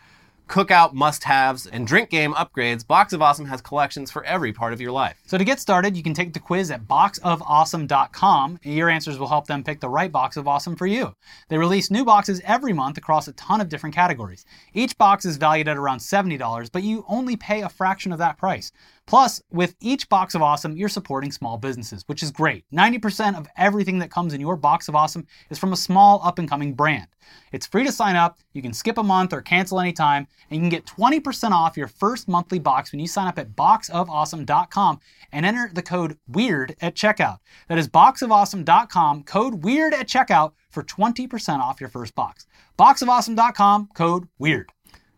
cookout must-haves, and drink game upgrades, Box of Awesome has collections for every part of your life. So to get started, you can take the quiz at boxofawesome.com. Your answers will help them pick the right box of awesome for you. They release new boxes every month across a ton of different categories. Each box is valued at around $70, but you only pay a fraction of that price. Plus, with each box of awesome, you're supporting small businesses, which is great. 90% of everything that comes in your box of awesome is from a small up and coming brand. It's free to sign up, you can skip a month or cancel anytime, and you can get 20% off your first monthly box when you sign up at boxofawesome.com and enter the code WEIRD at checkout. That is boxofawesome.com, code WEIRD at checkout for 20% off your first box. Boxofawesome.com, code WEIRD.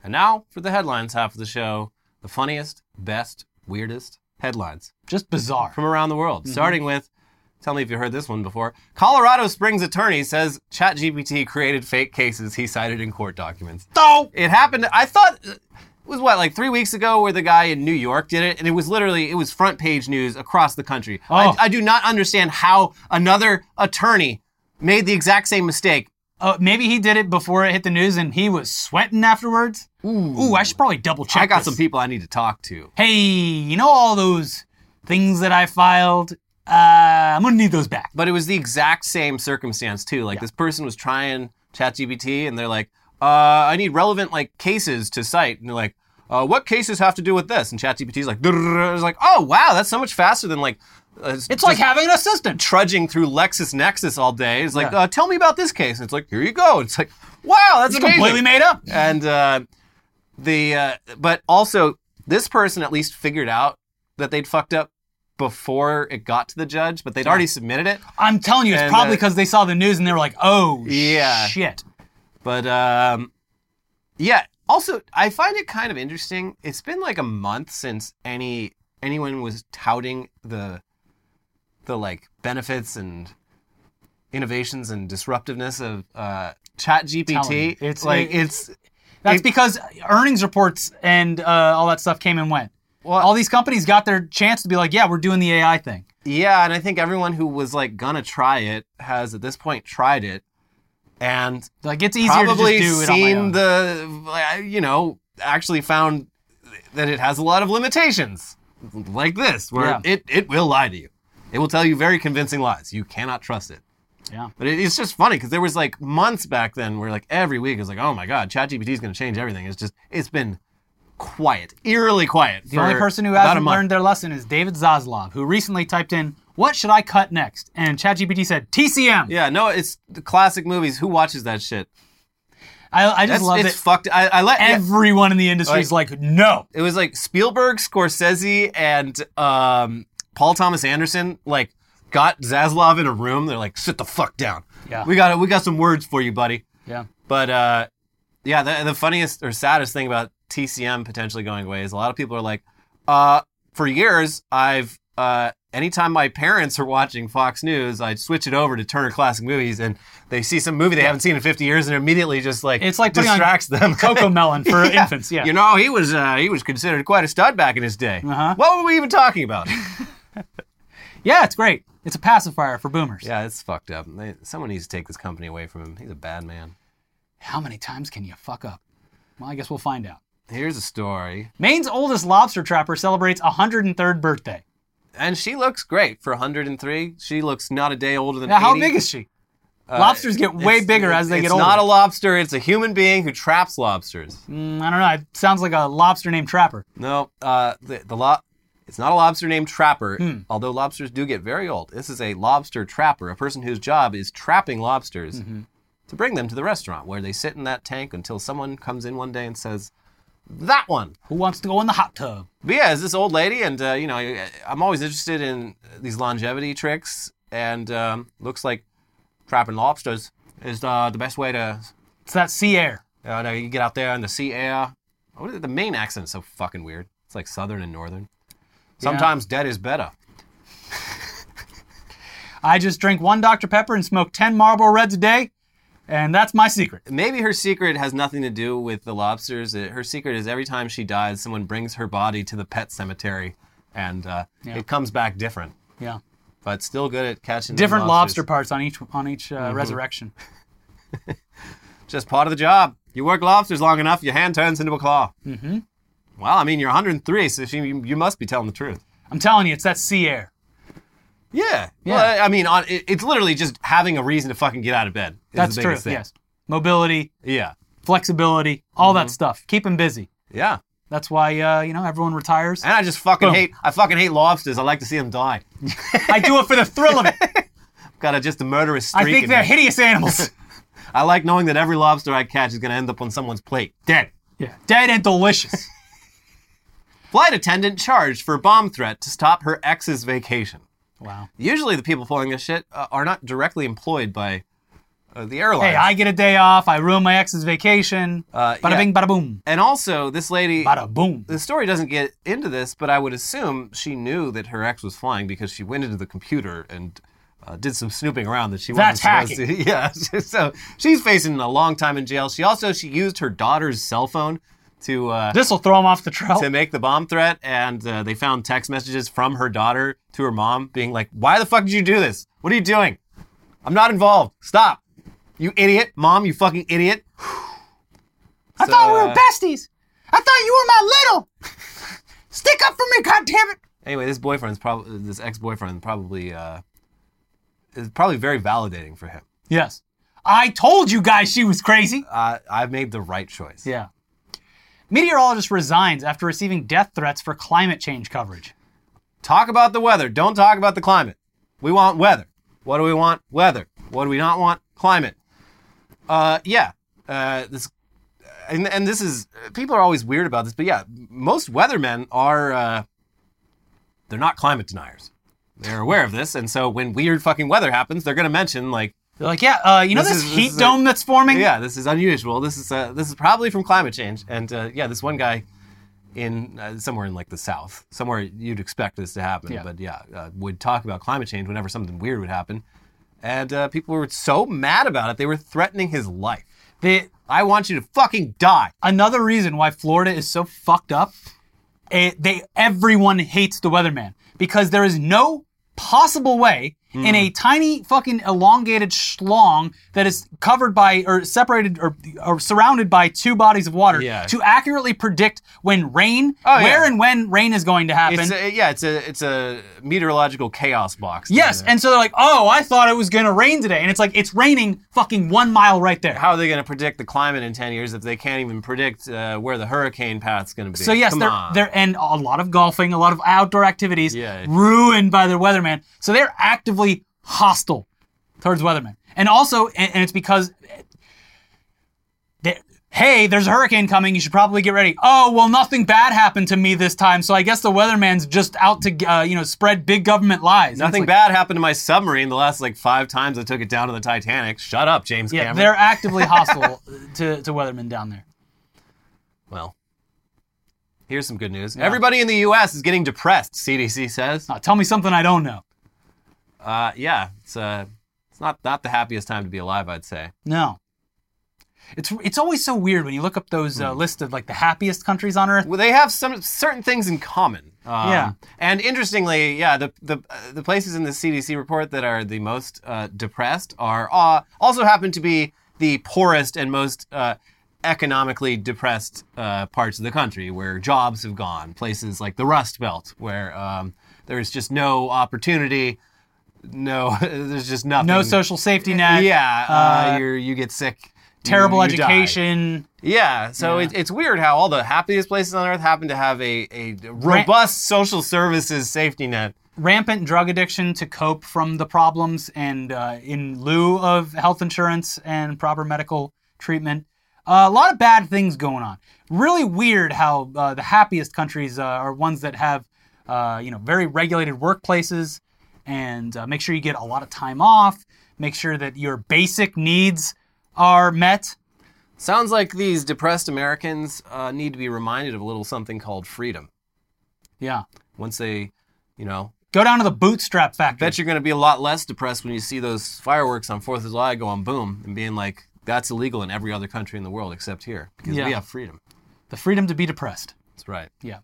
And now for the headlines half of the show the funniest, best, weirdest headlines Just bizarre. from around the world. Starting with, tell me if you heard this one before. Colorado Springs attorney says ChatGPT created fake cases he cited in court documents. Oh! It happened, I thought it was what, like three weeks ago where the guy in New York did it? And it was literally, it was front page news across the country. Oh. I, I do not understand how another attorney made the exact same mistake. Uh, maybe he did it before it hit the news and he was sweating afterwards. Ooh, I should probably double check. I got this. some people I need to talk to. Hey, you know all those things that I filed? Uh, I'm gonna need those back. But it was the exact same circumstance too. Like this person was trying ChatGPT, and they're like, uh, "I need relevant like cases to cite," and they're like, uh, "What cases have to do with this?" And ChatGPT's like, "It's like, oh wow, that's so much faster than like." Uh, It's like having an assistant. trudging through LexisNexis all day. It's like, Yeah. uh, tell me about this case. And it's like, here you go. It's like, wow, that's It's amazing. completely made up. And uh, the uh, but also this person at least figured out that they'd fucked up before it got to the judge, but they'd already submitted it. I'm telling you, it's And, probably uh, because they saw the news and they were like, "Oh, Yeah. shit." But um, yeah. Also, I find it kind of interesting. It's been like a month since any anyone was touting the the like benefits and innovations and disruptiveness of uh, Chat GPT. It's- like it- it's That's It- because earnings reports and uh, all that stuff came and went. well, All these companies got their chance to be like, "Yeah, we're doing the AI thing." yeah, and I think everyone who was like gonna try it has at this point tried it, and Like it's easier probably to do it on my seen the you know actually found that it has a lot of limitations like this where Yeah. it it will lie to you It will tell you very convincing lies. You cannot trust it. Yeah. But it, it's just funny because there was like months back then where like every week it was like, oh my god, ChatGPT is going to change everything. It's just it's been quiet, eerily quiet. The only person who hasn't learned their lesson is David Zaslav, who recently typed in, "What should I cut next?" and ChatGPT said TCM. Yeah, no, it's the classic movies. Who watches that shit? I, I just That's, love it. it's fucked. I, I let yeah. everyone in the industry is like, no. it was like Spielberg, Scorsese, and um, Paul Thomas Anderson like got Zaslav in a room. They're like, sit the fuck down. Yeah. we got it. we got some words for you, buddy. Yeah. But uh, yeah, the, the funniest or saddest thing about TCM potentially going away is a lot of people are like, uh, for years I've uh, anytime my parents are watching Fox News, I switch it over to Turner Classic Movies, and they see some movie they haven't seen in 50 years, and immediately just like It's like distracts them. Cocomelon for infants. Yeah. You know, he was uh, he was considered quite a stud back in his day. Uh-huh. What were we even talking about? yeah, it's great. It's a pacifier for boomers. yeah, it's fucked up. They, someone needs to take this company away from him. He's a bad man. How many times can you fuck up? Well, I guess we'll find out. Here's a story, Maine's oldest lobster trapper celebrates 103rd birthday. and she looks great for 103. She looks not a day older than Now, how big is she? Lobsters get way bigger as they get older. It's not a lobster. It's a human being who traps lobsters. Mm, I don't know. It sounds like a lobster named Trapper. No, uh, the, the lo- It's not a lobster named Trapper, Hmm. although lobsters do get very old. This is a lobster trapper, a person whose job is trapping lobsters Mm-hmm. to bring them to the restaurant where they sit in that tank until someone comes in one day and says, "That one." Who wants to go in the hot tub? But yeah, it's this old lady, and uh, you know, I'm always interested in these longevity tricks, and um, looks like trapping lobsters is uh, the best way to. It's that sea air. Uh, you get out there in the sea air. What is, the Maine accent is so fucking weird. It's like southern and northern. Sometimes dead is better. I just drink one Dr. Pepper and smoke 10 Marlboro Reds a day, and that's my secret. Maybe her secret has nothing to do with the lobsters. Uh, Her secret is every time she dies, someone brings her body to the pet cemetery, and uh, Yeah. it comes back different, Yeah. but still good at catching Different lobster parts on each on each Mm-hmm. uh, resurrection. Just part of the job. You work lobsters long enough, your hand turns into a claw. Mm-hmm. Well, I mean, you're 103, so she, you, you must be telling the truth. I'm telling you, it's that sea air. Yeah. Yeah. Well, I mean, on, it, it's literally just having a reason to fucking get out of bed. is That's the true. biggest thing. Yes. Mobility, Yeah. flexibility, all Mm-hmm. that stuff. Keep them busy. Yeah. That's why uh, you know everyone retires. And I just fucking Boom. hate. I fucking hate lobsters. I like to see them die. I do it for the thrill of it. Got a just a murderous streak. I think in they're me. hideous animals. I like knowing that every lobster I catch is gonna end up on someone's plate, dead. yeah. Dead and delicious. Flight attendant charged for bomb threat to stop her ex's vacation. Wow. Usually, the people pulling this shit uh, are not directly employed by uh, the airline. Hey, I get a day off. I ruin my ex's vacation. Uh, bada yeah. bing, bada boom. and also, this lady. Bada boom. the story doesn't get into this, but I would assume she knew that her ex was flying because she went into the computer and uh, did some snooping around that she That's wasn't supposed to. Yeah, so she's facing a long time in jail. She also she used her daughter's cell phone to uh, This will throw him off the trail. to make the bomb threat, and uh, they found text messages from her daughter to her mom being like, "Why the fuck did you do this? What are you doing? I'm not involved. Stop, you idiot, mom, you fucking idiot." I So, thought we were uh, besties. I thought you were my little. Stick up for me, goddammit. Anyway, this boyfriend's probably this ex-boyfriend probably uh, is probably very validating for him. Yes. I told you guys she was crazy. Uh, I've made the right choice. Yeah. Meteorologist resigns after receiving death threats for climate change coverage. Talk about the weather. Don't talk about the climate. We want weather. What do we want? Weather. What do we not want? Climate. Uh, yeah. Uh, this, and, and this is people are always weird about this, but yeah, most weathermen are uh, they're not climate deniers. They're aware of this, and so when weird fucking weather happens, they're gonna mention like, They're like, yeah, uh, you know This this, is- this heat a- dome that's forming? yeah, this is unusual. This is uh, this is probably from climate change, and uh, yeah, this one guy in uh, somewhere in like the south, somewhere you'd expect this to happen, Yeah. but yeah, uh, would talk about climate change whenever something weird would happen, and uh, people were so mad about it they were threatening his life. The, I want you to fucking die. another reason why Florida is so fucked up, it, they everyone hates the weatherman because there is no possible way in a tiny fucking elongated schlong that is covered by or separated or, or surrounded by two bodies of water Yeah. to accurately predict when rain, Oh, yeah. where and when rain is going to happen. It's a, yeah, it's a it's a meteorological chaos box. yes, and so they're like, "Oh, I thought it was going to rain today." And it's like it's raining fucking 1 mile right there. how are they going to predict the climate in 10 years if they can't even predict uh, where the hurricane path's going to be? So yes, Come they're on. they're and a lot of golfing, a lot of outdoor activities Yeah. ruined by their weatherman. So they're actively hostile towards weathermen, and also, and, and it's because, they, hey, there's a hurricane coming. You should probably get ready. Oh well, nothing bad happened to me this time, so I guess the weatherman's just out to uh, you know spread big government lies. Nothing like, bad happened to my submarine the last like five times I took it down to the Titanic. Shut up, James Yeah, Cameron. they're actively hostile to to weathermen down there. Well, here's some good news. Everybody in the U.S. is getting depressed. CDC says. Uh, tell me something I don't know. Uh, yeah, it's uh, it's not not the happiest time to be alive. I'd say. No. It's it's always so weird when you look up those Hmm. uh, list of like the happiest countries on earth. Well, they have some certain things in common. Um, Yeah. And interestingly, yeah, the the uh, the places in the CDC report that are the most uh, depressed are uh, also happen to be the poorest and most uh, economically depressed uh, parts of the country, where jobs have gone. Places like the Rust Belt, where um, there's just no opportunity. No, there's just nothing. No social safety net. Yeah, uh, uh, you get sick. Terrible you die. education. Yeah, so Yeah. It, it's weird how all the happiest places on earth happen to have a, a robust social services safety net. Rampant drug addiction to cope from the problems, and uh, in lieu of health insurance and proper medical treatment. Uh, a lot of bad things going on. Really weird how uh, the happiest countries uh, are ones that have, uh, you know, very regulated workplaces, and uh, make sure you get a lot of time off. Make sure that your basic needs are met. Sounds like these depressed Americans uh, need to be reminded of a little something called freedom. Yeah. Once they, you know, Go down to the bootstrap factory. bet you're going to be a lot less depressed when you see those fireworks on 4th of July go on boom and being like, that's illegal in every other country in the world except here because Yeah. we have freedom. the freedom to be depressed. That's right. Yeah.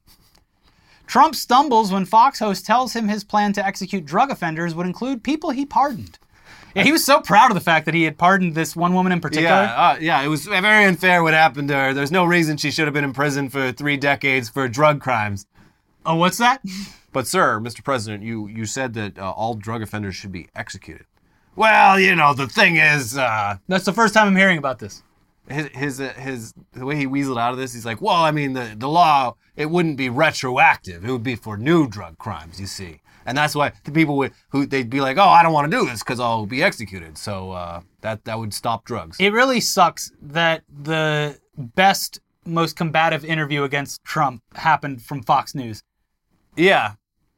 Trump stumbles when Fox host tells him his plan to execute drug offenders would include people he pardoned. Yeah, he was so proud of the fact that he had pardoned this one woman in particular. Yeah, uh, yeah, it was very unfair what happened to her. There's no reason she should have been in prison for three decades for drug crimes. Oh, what's that? But sir, Mr. President, you you said that uh, all drug offenders should be executed. Well, you know, the thing is, uh, That's the first time I'm hearing about this. His his uh, his the way he weaseled out of this, he's like, well, I mean, the the law it wouldn't be retroactive; it would be for new drug crimes. You see, and that's why the people would who they'd be like, oh, I don't want to do this because I'll be executed. So uh, that that would stop drugs. It really sucks that the best, most combative interview against Trump happened from Fox News. Yeah.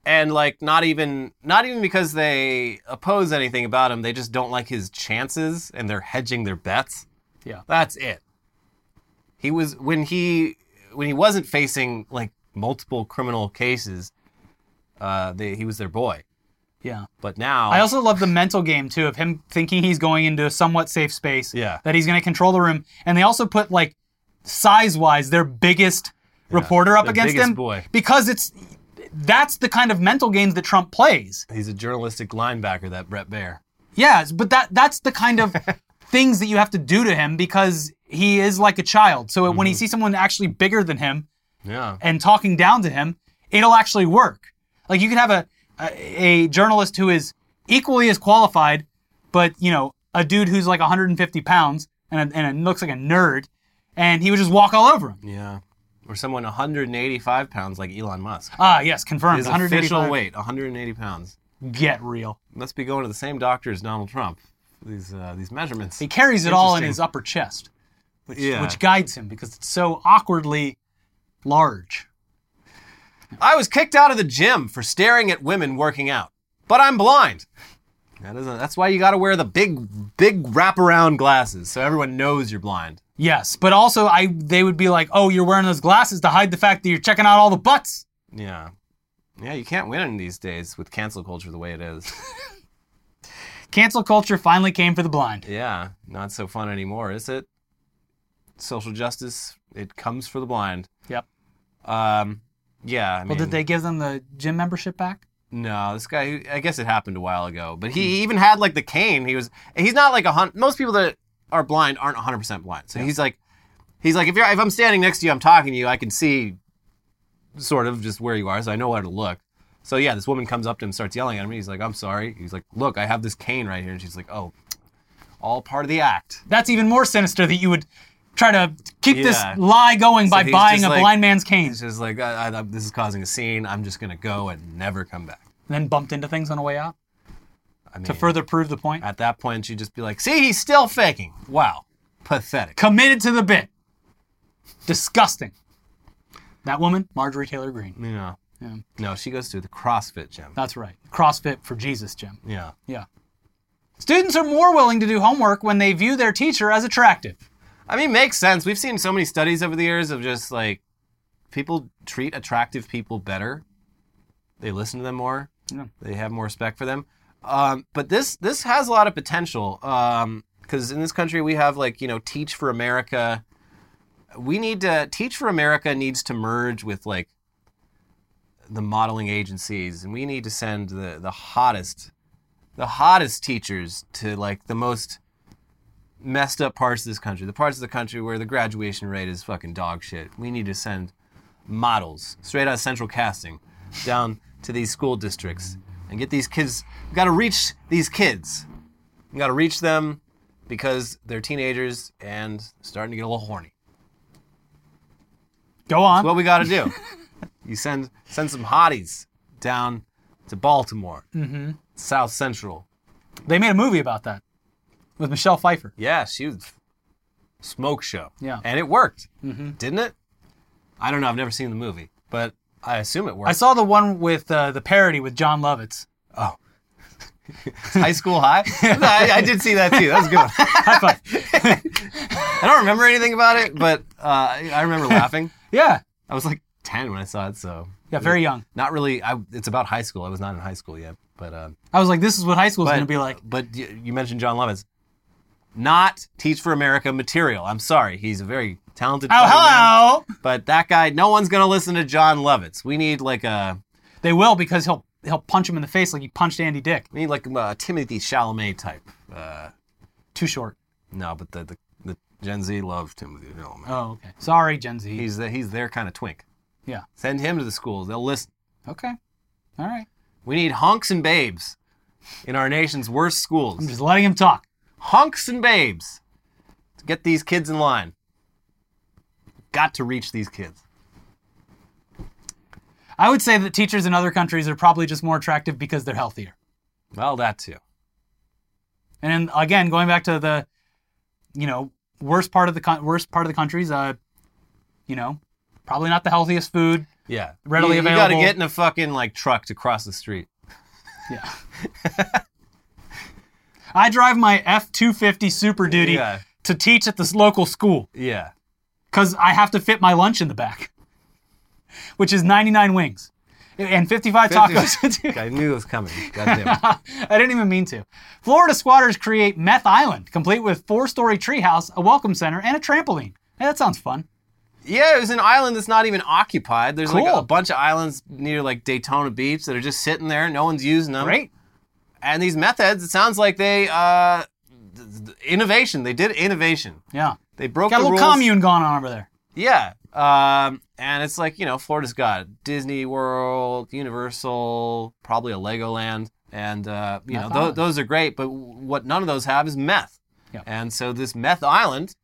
And like not even not even because they oppose anything about him, they just don't like his chances and they're hedging their bets. Yeah. That's it. He was when he when he wasn't facing like multiple criminal cases, uh they, he was their boy. Yeah. But now I also love the mental game too of him thinking he's going into a somewhat safe space. Yeah. That he's going to control the room, and they also put like size-wise their biggest reporter up against him boy. because it's that's the kind of mental games that Trump plays. he's a journalistic linebacker that Bret Baier. Yes, but that that's the kind of things that you have to do to him because he is like a child. So when he Mm-hmm. sees someone actually bigger than him Yeah. and talking down to him, it'll actually work. Like you can have a a, a journalist who is equally as qualified, but you know a dude who's like 150 pounds and, a, and a, looks like a nerd, and he would just walk all over him. Yeah. Or someone 185 pounds like Elon Musk. Ah, yes, confirmed. His 185. official weight, 180 pounds. Get real. Must be going to the same doctor as Donald Trump. These uh, these measurements. He carries it all in his upper chest, which Yeah. which guides him because it's so awkwardly large. I was kicked out of the gym for staring at women working out, but I'm blind. That isn't, that's why you got to wear the big, big wraparound glasses so everyone knows you're blind. Yes, but also I they would be like, "Oh, you're wearing those glasses to hide the fact that you're checking out all the butts." Yeah. Yeah, you can't win in these days with cancel culture the way it is. Cancel culture finally came for the blind. yeah, not so fun anymore, is it? Social justice, it comes for the blind. Yep. Um, yeah, I mean, Well, did they give them the gym membership back? No, this guy. I guess it happened a while ago, but he even had like the cane. He was. He's not like a hun. Most people that are blind aren't 100 percent blind. So he's like, he's like, if you're if I'm standing next to you, I'm talking to you, I can see sort of just where you are, so I know where to look. So yeah, this woman comes up to him, starts yelling at him. He's like, I'm sorry. He's like, look, I have this cane right here, and she's like, oh, all part of the act. That's even more sinister that you would try to keep this Yeah. lie going by he's buying just a like- blind man's cane. He's just like, I, I, this is causing a scene. I'm just gonna go and never come back. And then bumped into things on the way out I mean, to further prove the point. at that point, she'd just be like, see, he's still faking. Wow, pathetic. Committed to the bit. Disgusting. That woman, Marjorie Taylor Greene. Yeah. Yeah. No, she goes to the CrossFit gym. That's right. CrossFit for Jesus, gym. Yeah. Yeah. Students are more willing to do homework when they view their teacher as attractive. I mean, makes sense. We've seen so many studies over the years of just like people treat attractive people better. They listen to them more. Yeah. They have more respect for them. Um, but this this has a lot of potential because in this country we have like you know Teach for America. We need to Teach for America needs to merge with like the modeling agencies, and we need to send the the hottest the hottest teachers to like the most messed up parts of this country, the parts of the country where the graduation rate is fucking dog shit. We need to send models straight out of central casting down to these school districts and get these kids. We got to reach these kids. We got to reach them because they're teenagers and starting to get a little horny. Go on. What we got to do? you send send some hotties down to Baltimore, South Central. they made a movie about that with Michelle Pfeiffer. Yeah, she was smoke show. Yeah. and it worked, didn't it? I don't know. I've never seen the movie, but I assume it worked. I saw the one with uh, the parody with Jon Lovitz. oh, High School High. I, I did see that too. That was a good. One. High five. I don't remember anything about it, but uh, I I remember laughing. yeah. I was like ten when I saw it, so Yeah, very young. not really. I, it's about high school. I was not in high school yet, but. Uh, I was like, this is what high school is but, going to be like. But you, you mentioned Jon Lovitz. Not Teach for America material. I'm sorry. He's a very talented. Oh, funny man, hello. But that guy, no one's gonna listen to Jon Lovitz. We need like a, They will because he'll he'll punch him in the face like he punched Andy Dick. we need like a Timothée Chalamet type. Uh, Too short. no, but the, the Gen Z love Timothée Chalamet. Oh, okay. Sorry, Gen Z. He's the, he's their kind of twink. Yeah. Send him to the schools. They'll listen. Okay. All right. We need hunks and babes in our nation's worst schools. I'm just letting him talk. hunks and babes to get these kids in line. Got to reach these kids. I would say that teachers in other countries are probably just more attractive because they're healthier. Well, that too. And then, again, going back to the, you know, worst part of the worst part of the countries, uh, you know, probably not the healthiest food. Yeah. Readily you, You got to get in a fucking like truck to cross the street. Yeah. I drive my F two fifty Super Duty Yeah. to teach at this local school Yeah. because I have to fit my lunch in the back, which is ninety nine wings and fifty five tacos. I knew it was coming. God damn it. I didn't even mean to. Florida squatters create Meth Island, complete with four-story treehouse, a welcome center, and a trampoline. Hey, that sounds fun. Yeah, it was an island that's not even occupied. There's like Cool. a bunch of islands near like Daytona Beach that are just sitting there. No one's using them. Great. And these meth heads, it sounds like they uh, th- th- innovation. They did innovation. Yeah. They broke Got a the little rules. commune going on over there. Yeah. Um, and it's like, you know, Florida's got Disney World, Universal, probably a Legoland. And, uh, you Meth know, tho- Island. those are great, but what none of those have is meth. Yeah. And so this meth island,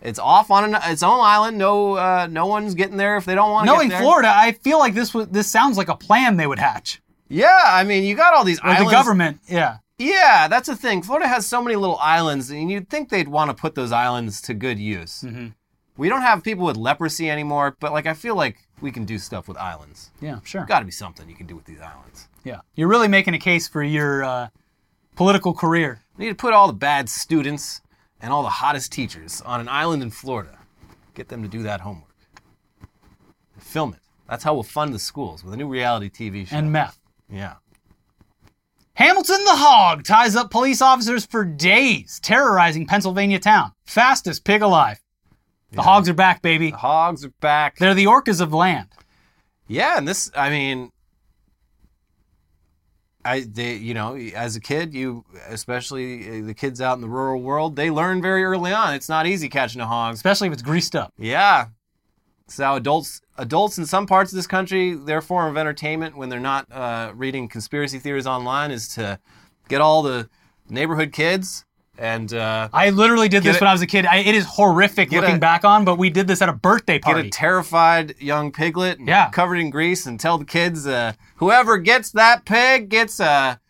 it's off on an, its own island. No, uh, no one's getting there if they don't want to Knowing get there. Florida, I feel like this was this sounds like a plan they would hatch. Yeah, I mean, you got all these Like islands. the government, yeah. Yeah, that's the thing. Florida has so many little islands, and you'd think they'd want to put those islands to good use. Mhm. We don't have people with leprosy anymore, but like I feel like we can do stuff with islands. Yeah, sure. Got to be something you can do with these islands. Yeah. You're really making a case for your uh, political career. We need to put all the bad students and all the hottest teachers on an island in Florida. Get them to do that homework. Film it. That's how we'll fund the schools with a new reality TV show. And meth. yeah. Hamilton the Hog ties up police officers for days, terrorizing Pennsylvania town. Fastest pig alive. The hogs are back, baby. The hogs are back. They're the orcas of land. Yeah, and this, I mean, I they you know as a kid you especially uh, the kids out in the rural world they learn very early on it's not easy catching a hog. Especially if it's greased up. Yeah. So adults adults in some parts of this country their form of entertainment when they're not uh, reading conspiracy theories online is to get all the neighborhood kids and uh, I literally did this it- when I was a kid. I, it is horrific looking a- back on, but we did this at a birthday party. get a terrified young piglet and Yeah. covered in grease and tell the kids uh, whoever gets that pig gets a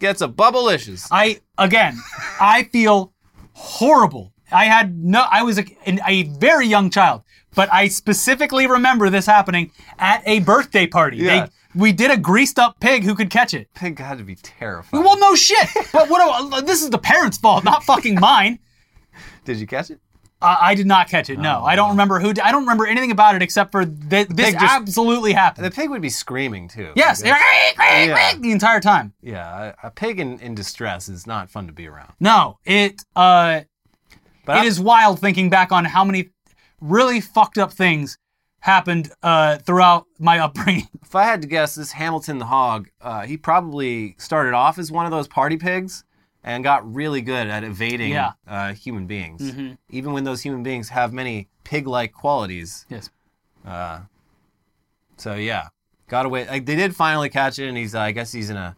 gets a bubblicious. I again, I feel horrible. I had no. I was a, a very young child, but I specifically remember this happening at a birthday party. Yeah. They, we did a greased up pig who could catch it. Pig had to be terrified. Well, no shit. But what? do- This is the parents' fault, not fucking mine. Did you catch it? I I did not catch it. No, I don't remember who. I don't remember anything about it except for th- this just- absolutely happened. The pig would be screaming too. yes, Like, Yeah. the entire time. Yeah, a, a pig in, in distress is not fun to be around. No, it uh, But it I- is wild thinking back on how many really fucked up things happened uh, throughout my upbringing. if I had to guess, this Hamilton the hog, uh, he probably started off as one of those party pigs and got really good at evading Yeah. uh, human beings, Mhm. even when those human beings have many pig-like qualities. Yes. Uh, so yeah, got away. Like, they did finally catch it, and he's uh, I guess he's in a.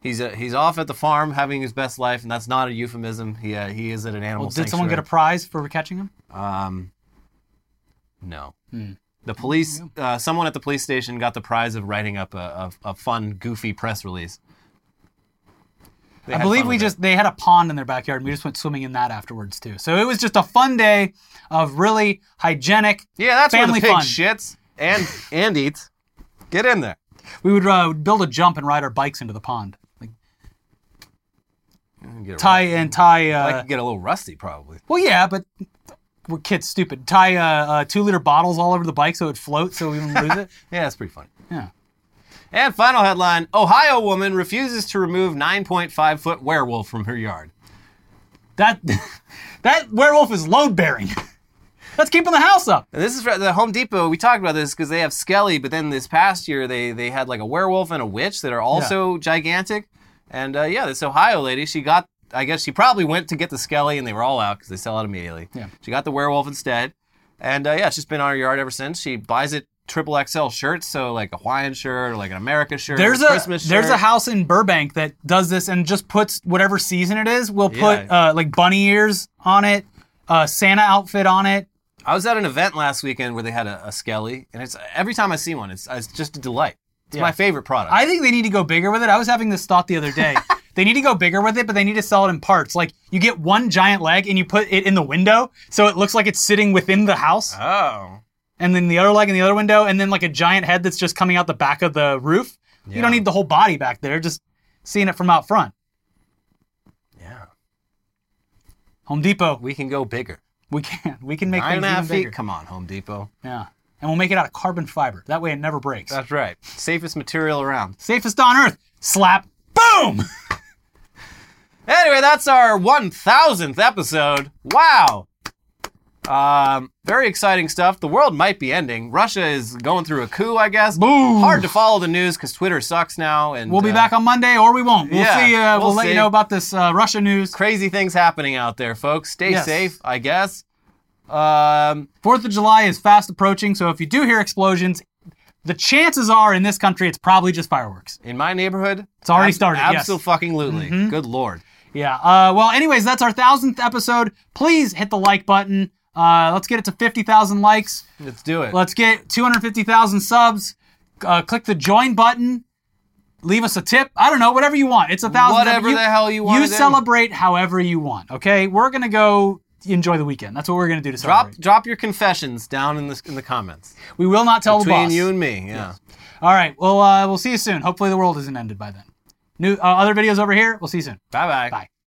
He's, a, he's off at the farm having his best life, and that's not a euphemism. He, uh, he is at an animal Well, did someone get a prize for catching him? Um, no. Hmm. The police, uh, someone at the police station got the prize of writing up a, a, a fun, goofy press release. They I had believe fun we with it. just they had a pond in their backyard and we just went swimming in that afterwards too. So it was just a fun day of really hygienic. yeah, that's family where the pig fun. shits and and eats. Get in there. We would uh, build a jump and ride our bikes into the pond. Like Get a- tie and tie. I Uh, could get a little rusty probably. well, yeah, but kids, stupid. Tie uh, uh, two liter bottles all over the bike so it floats so we wouldn't lose it. Yeah, that's pretty funny. Yeah. And final headline: Ohio woman refuses to remove 9.5 foot werewolf from her yard. That that werewolf is load bearing. That's keeping the house up. And this is the Home Depot. We talked about this because they have Skelly, but then this past year they they had like a werewolf and a witch that are also gigantic. And uh, yeah, this Ohio lady, she got. I guess she probably went to get the Skelly, and they were all out because they sell out immediately. Yeah. She got the werewolf instead, and uh, yeah, she's been on her yard ever since. She buys it triple XL shirts, so like a Hawaiian shirt or like an America shirt. There's a Christmas there's a house in Burbank that does this and just puts whatever season it is. We'll put Yeah. uh, like bunny ears on it, uh, Santa outfit on it. I was at an event last weekend where they had a, a Skelly, and it's every time I see one, it's, it's just a delight. It's Yeah. my favorite product. I think they need to go bigger with it. I was having this thought the other day. they need to go bigger with it, but they need to sell it in parts. Like you get one giant leg and you put it in the window, so it looks like it's sitting within the house, oh. and then the other leg in the other window, and then like a giant head that's just coming out the back of the roof. You don't need the whole body back there, just seeing it from out front. Yeah. Home Depot, We can go bigger. we can we can make Nine things and a half even feet. bigger. Come on, Home Depot. Yeah, and we'll make it out of carbon fiber. That way, it never breaks. That's right. Safest material around. Safest on earth. Slap. Boom. Anyway, that's our 1000th episode. Wow. Um, very exciting stuff. The world might be ending. Russia is going through a coup, I guess. Boom. Hard to follow the news because Twitter sucks now. And We'll be uh, back on Monday, or we won't. We'll Yeah, see. Uh, we'll, we'll let you know about this uh, Russia news. Crazy things happening out there, folks. Stay Yes. safe, I guess. Um, Fourth of July is fast approaching, so if you do hear explosions, the chances are in this country it's probably just fireworks. in my neighborhood, It's already started, yes. Mm-hmm. Absolutely. Good lord. Yeah. Uh, well, anyways, that's our thousandth episode. Please hit the like button. Uh, let's get it to fifty thousand likes. Let's do it. Let's get two hundred fifty thousand subs. Uh, click the join button. Leave us a tip. I don't know, whatever you want. It's a thousand. Whatever the hell you wanna You do. celebrate however you want. Okay, we're gonna go enjoy the weekend. That's what we're gonna do to drop celebrate. drop your confessions down in the in the comments We will not tell the boss. between you and me. Yeah. All right. Well, uh, we'll see you soon. Hopefully, the world isn't ended by then. New uh, other videos over here. We'll see you soon. Bye bye. Bye.